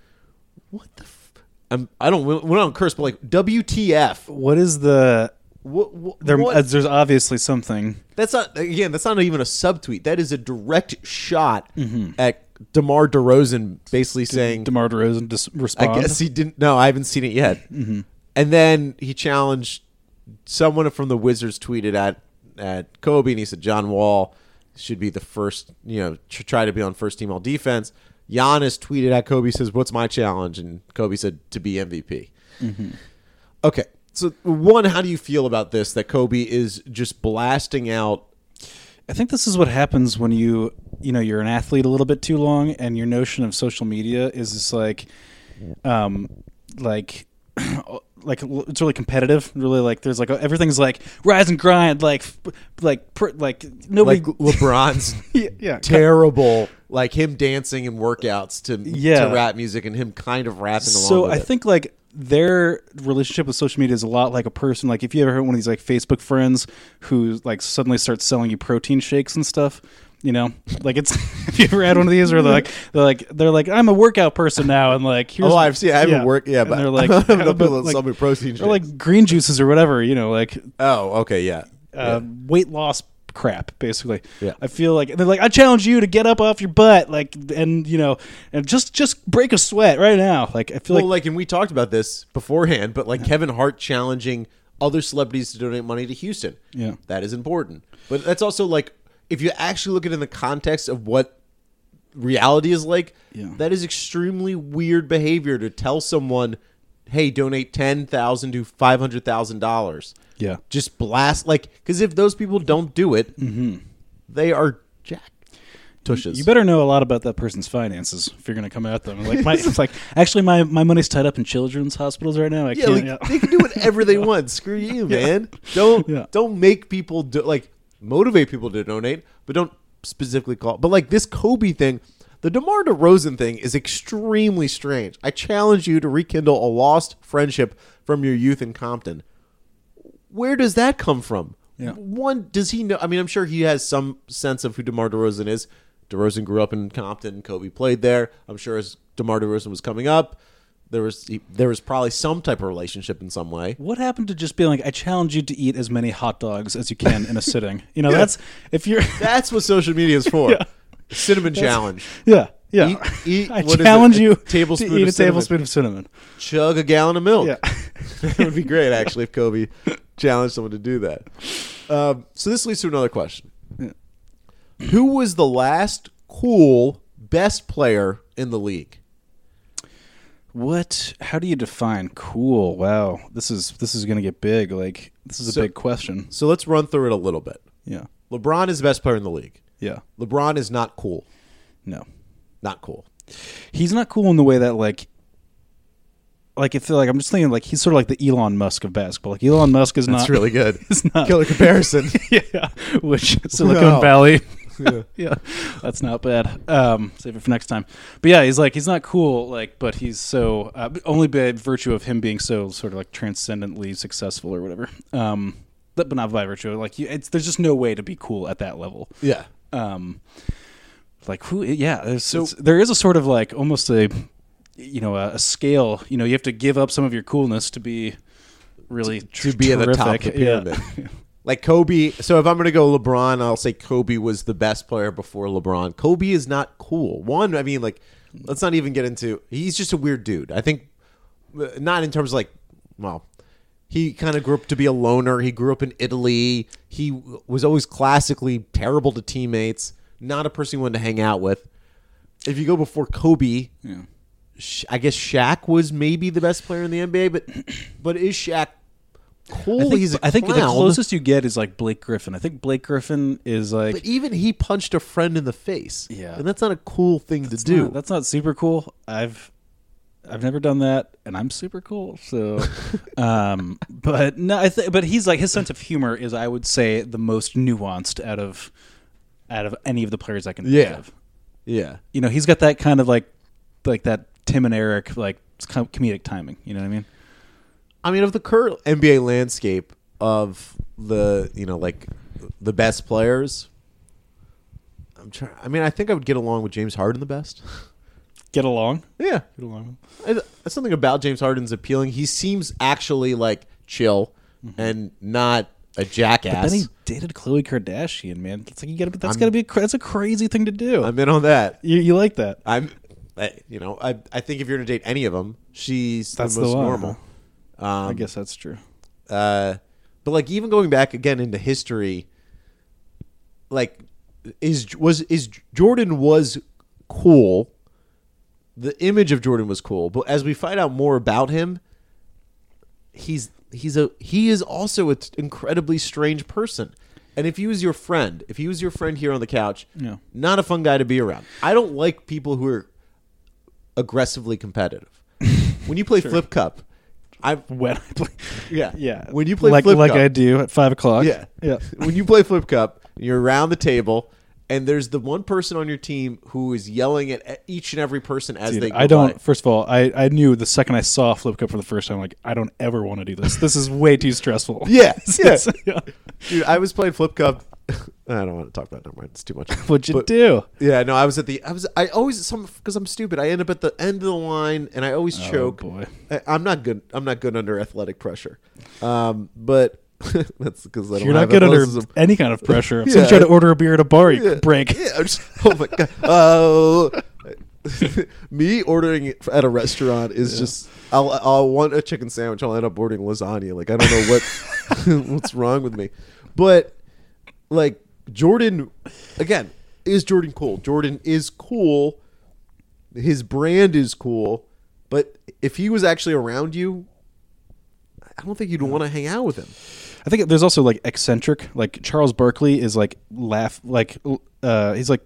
What the? F- I'm, I don't. We don't curse, but like WTF? What is the? What, what, There, what- uh, there's obviously something. That's not again. That's not even a subtweet. That is a direct shot mm-hmm. at Demar Derozan, basically saying, Demar Derozan dis- "I guess he didn't." No, I haven't seen it yet. Mm-hmm. And then he challenged someone from the Wizards. Tweeted at at Kobe, and he said, "John Wall should be the first. You know, tr- try to be on first team all defense." Giannis tweeted at Kobe, says, "What's my challenge?" And Kobe said, "To be MVP." Mm-hmm. Okay. So one, how do you feel about this? That Kobe is just blasting out I think this is what happens when you, you know, you're an athlete a little bit too long, and your notion of social media is just like, um, like, [clears throat] like it's really competitive. Really, like there's like everything's like rise and grind, like, like, pr- like nobody. like LeBron's [laughs] yeah, yeah. terrible, like him dancing in workouts to Yeah. to rap music and him kind of rapping along. So I it. think like their relationship with social media is a lot like a person. Like if you ever heard one of these like Facebook friends who like suddenly starts selling you protein shakes and stuff. You know, like it's. [laughs] if you ever had one of these where they're like, they're like, they're like, I'm a workout person now, and like, here's Oh, I've seen. I haven't yeah. worked. Yeah, And but they're like, [laughs] know but, people like- sell me protein shakes. or like green juices or whatever. You know, like oh, okay, yeah, uh, weight loss crap basically Yeah. i feel like they're like i challenge you to get up off your butt like and you know and just just break a sweat right now like i feel well, like like, and we talked about this beforehand, but like Kevin Hart challenging other celebrities to donate money to Houston. Yeah. that is important. But that's also like if you actually look at it in the context of what reality is like, Yeah. that is extremely weird behavior to tell someone, hey, donate ten thousand to five hundred thousand dollars. Yeah. Just blast like because if those people don't do it, mm-hmm. they are jack tushes. You better know a lot about that person's finances if you're going to come at them. Like, my, [laughs] it's like actually, my, my money's tied up in children's hospitals right now. I yeah, can't. like yeah. they can do [laughs] whatever they want. Screw you, man. Don't Yeah. don't make people do like motivate people to donate, but don't specifically call. But like this Kobe thing, the DeMar DeRozan thing is extremely strange. I challenge you to rekindle a lost friendship from your youth in Compton. Where does that come from? Yeah. One, does he know? I mean, I'm sure he has some sense of who DeMar DeRozan is. DeRozan grew up in Compton. Kobe played there. I'm sure as DeMar DeRozan was coming up, there was he, there was probably some type of relationship in some way. What happened to just being like, I challenge you to eat as many hot dogs as you can in a sitting? You know, [laughs] that's if you're. That's what social media is for. [laughs] Yeah. Cinnamon challenge. Yeah, yeah. Eat- eat- [laughs] I what is challenge it? A you [laughs] tablespoon to eat of a cinnamon. tablespoon of cinnamon. Chug a gallon of milk. Yeah. [laughs] that would be great, actually, if Kobe challenged someone to do that. Um, so this leads to another question: Who was the last cool best player in the league? What? How do you define cool? Wow, this is this is gonna get big. Like this is a So- big question. So let's run through it a little bit. Yeah, LeBron is the best player in the league. Yeah. LeBron is not cool. No, Not cool. he's not cool in the way that like. Like if like I'm just thinking like he's sort of like the Elon Musk of basketball. Like Elon Musk is That's not really good. [laughs] It's not Killer comparison. [laughs] yeah, which [laughs] Silicon Wow. Valley. Yeah. yeah, that's not bad. Um, save it for next time. But yeah, he's like he's not cool, like, but he's so uh, only by virtue of him being so sort of like transcendently successful or whatever. Um, but, but not by virtue of like you, it's there's just no way to be cool at that level. yeah. Um, like who? Yeah, there's, So- there is a sort of like almost a you know a, a scale. You know, you have to give up some of your coolness to be really to be at the top of the terrific. Yeah. [laughs] Like Kobe. So if I'm going to go LeBron, I'll say Kobe was the best player before LeBron. Kobe is not cool. One, I mean, like, let's not even get into. He's just a weird dude. I think, uh, not in terms of like, well, he kind of grew up to be a loner. He grew up in Italy. He was always classically terrible to teammates. Not a person you wanted to hang out with. If you go before Kobe, Yeah. I guess Shaq was maybe the best player in the NBA, but [clears throat] but is Shaq cool? I think, He's a I think the closest you get is like Blake Griffin. I think Blake Griffin is like But even he punched a friend in the face. Yeah. and that's not a cool thing to that's do. Not, that's not super cool. I've I've never done that, and I'm super cool. So, [laughs] um, but no, I think but he's like his sense of humor is I would say the most nuanced out of out of any of the players I can think Yeah. of. yeah, You know, he's got that kind of like like that Tim and Eric like com- comedic timing. You know what I mean? I mean, of the current NBA landscape of the you know like the best players, I'm trying. I mean, I think I would get along with James Harden the best. [laughs] Get along. yeah, Get along. I, something about James Harden's appealing. He seems actually like chill and not a jackass. Mm-hmm. But then he dated Khloe Kardashian, man. It's like you gotta. That's I'm- gotta be. A, that's a crazy thing to do. I'm in on that. you, you like that? I'm, I, you know, I I think if you're gonna date any of them, she's That's the the most one, normal. Um, I guess that's true. Uh, but like even going back again into history, like is was is Jordan was cool. The image of Jordan was cool, but as we find out more about him, he's he's a he is also an incredibly strange person. And if he was your friend, if he was your friend here on the couch, Yeah. not a fun guy to be around. I don't like people who are aggressively competitive. [laughs] when you play flip cup, I When I play, yeah yeah, When you play like flip like cup, I do at five o'clock. yeah yeah. when you play flip cup, you're around the table, and there's the one person on your team who is yelling at each and every person as Dude, they. Go I don't. by. First of all, I, I knew the second I saw Flip Cup for the first time, like I don't ever want to do this. This is way too stressful. [laughs] [laughs] Yeah, yeah. yeah. Dude, I was playing flip cup. [laughs] I don't want to talk about it. Never mind. It's too much. What'd you But- do? Yeah, no, I was at the. I was. I always some because I'm stupid. I end up at the end of the line, and I always choke. Oh, boy. I, I'm not good. I'm not good under athletic pressure. Um, but [laughs] that's because I don't You're not good under any kind of pressure. If [laughs] Yeah. someone tried to order a beer at a bar, you Yeah. break. Yeah, I'm just, oh my god. Oh, [laughs] me ordering at a restaurant is just. I'll I'll want a chicken sandwich. I'll end up ordering lasagna. Like I don't know what what's wrong with me, but like Jordan, again, is Jordan cool? Jordan is cool. His brand is cool, But if he was actually around you, I don't think you'd want to hang out with him. I think there's also like eccentric. Like Charles Barkley is like laugh like uh he's like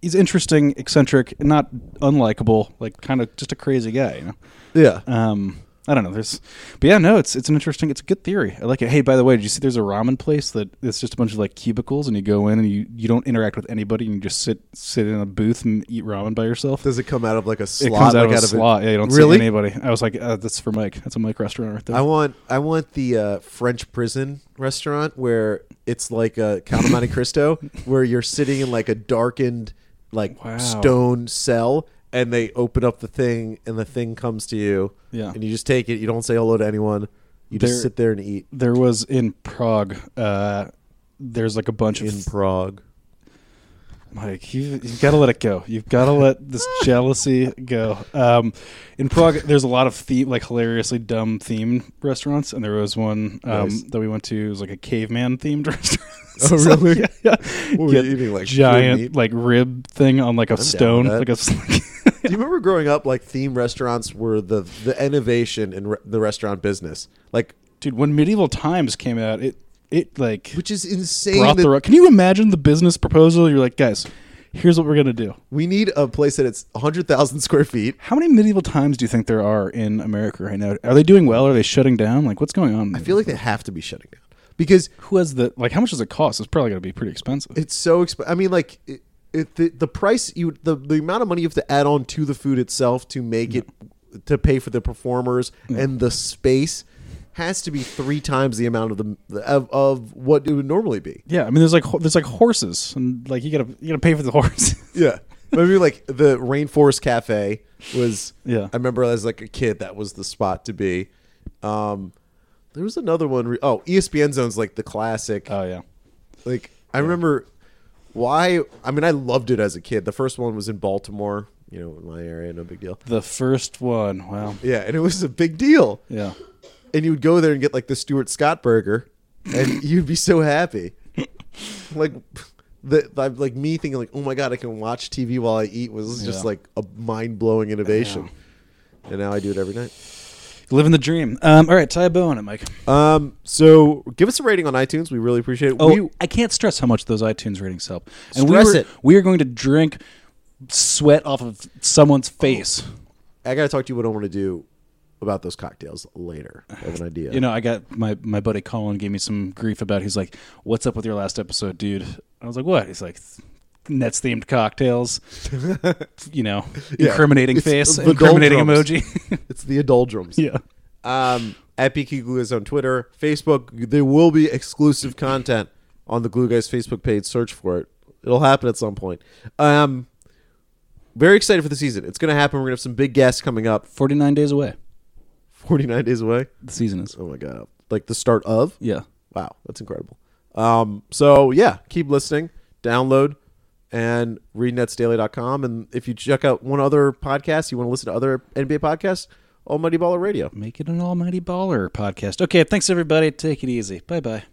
he's interesting, eccentric, not unlikable, like kind of just a crazy guy, you know. Yeah. Um I don't know. There's, but yeah, no, it's it's an interesting, it's a good theory. I like it. Hey, by the way, did you see there's a ramen place that it's just a bunch of like cubicles, and you go in and you you don't interact with anybody, and you just sit sit in a booth and eat ramen by yourself. Does it come out of like a slot? it comes out like of a a- slot. Yeah, you don't really? see anybody. I was like, uh, that's for Mike. That's a Mike restaurant right there. I want I want the uh, French prison restaurant where it's like a Count of Monte Cristo, [laughs] where you're sitting in like a darkened like Wow. stone cell, and they open up the thing, and the thing comes to you, Yeah. and you just take it. You don't say hello to anyone. You just There- sit there and eat there was in Prague. Uh, there's like a bunch of in of Prague. Mike, you you've got to let it go. You've got to let this [laughs] jealousy go. Um, in Prague, there's a lot of theme, like hilariously dumb themed restaurants, and there was one um, Nice. that we went to. It was like a caveman themed [laughs] restaurant. Oh, So, really? yeah, yeah. What were Get you eating, like, giant like rib thing on like a I'm stone, like a. [laughs] Do you remember growing up? Like theme restaurants were the the innovation in re- the restaurant business. Like, Dude, when Medieval Times came out, it it like which is insane. brought that- the. Can you imagine the business proposal? You're like, guys, here's what we're gonna do. we need a place that it's hundred thousand square feet. How many medieval times do you think there are in America right now? Are they doing well? Are they shutting down? Like, what's going on? I feel like they have to be shutting down because who has the like? How much does it cost? It's probably going to be pretty expensive. it's so exp- I mean, like it, it, the the price you the the amount of money you have to add on to the food itself to make it to pay for the performers and the space has to be three times the amount of the of, of what it would normally be. yeah, I mean, there's like there's like horses, and like you gotta you gotta pay for the horse. [laughs] Yeah. Maybe like the Rainforest Cafe was. Yeah. I remember as like a kid that was the spot to be. Um, there was another one. Re- oh, ESPN Zone's like the classic. oh yeah, like I remember why. I mean, I loved it as a kid. The first one was in Baltimore. You know, in my area, no big deal. the first one. Wow. Yeah, and it was a big deal. Yeah. And you would go there and get like the Stuart Scott burger, and [laughs] you'd be so happy. Like the like- like me thinking like, oh my god, I can watch TV while I eat was just Yeah. like a mind blowing innovation. And now I do it every night. Living the dream. Um, all right, tie a bow on it, Mike. Um, so give us a rating on iTunes. We really appreciate it. Oh, we, I can't stress how much those iTunes ratings help. And Stress we were, it. We are going to drink sweat off of someone's face. I gotta talk to you what I want to do about those cocktails later. I have an [laughs] idea. You know, I got my my buddy Colin gave me some grief about. He's like, "What's up with your last episode, dude?" I was like, "What?" He's like, "Nets themed cocktails." [laughs] you know, Yeah. incriminating It's face, incriminating doldrums. emoji. [laughs] it's the adulterums. yeah. Um, at BK Glue Guys on Twitter, Facebook. There will be exclusive content on the Glue Guys Facebook page. Search for it. It'll happen at some point. Um, very excited for the season. It's going to happen. We're going to have some big guests coming up. Forty nine days away. 49 days away. The season is. Oh my god! Like the start of. Yeah. Wow, that's incredible. Um, so yeah, keep listening, download, and read netsdaily.com. And if you check out one other podcast, you want to listen to other NBA podcasts, Almighty Baller Radio. Make it an almighty baller podcast. Okay, thanks everybody. Take it easy. Bye bye.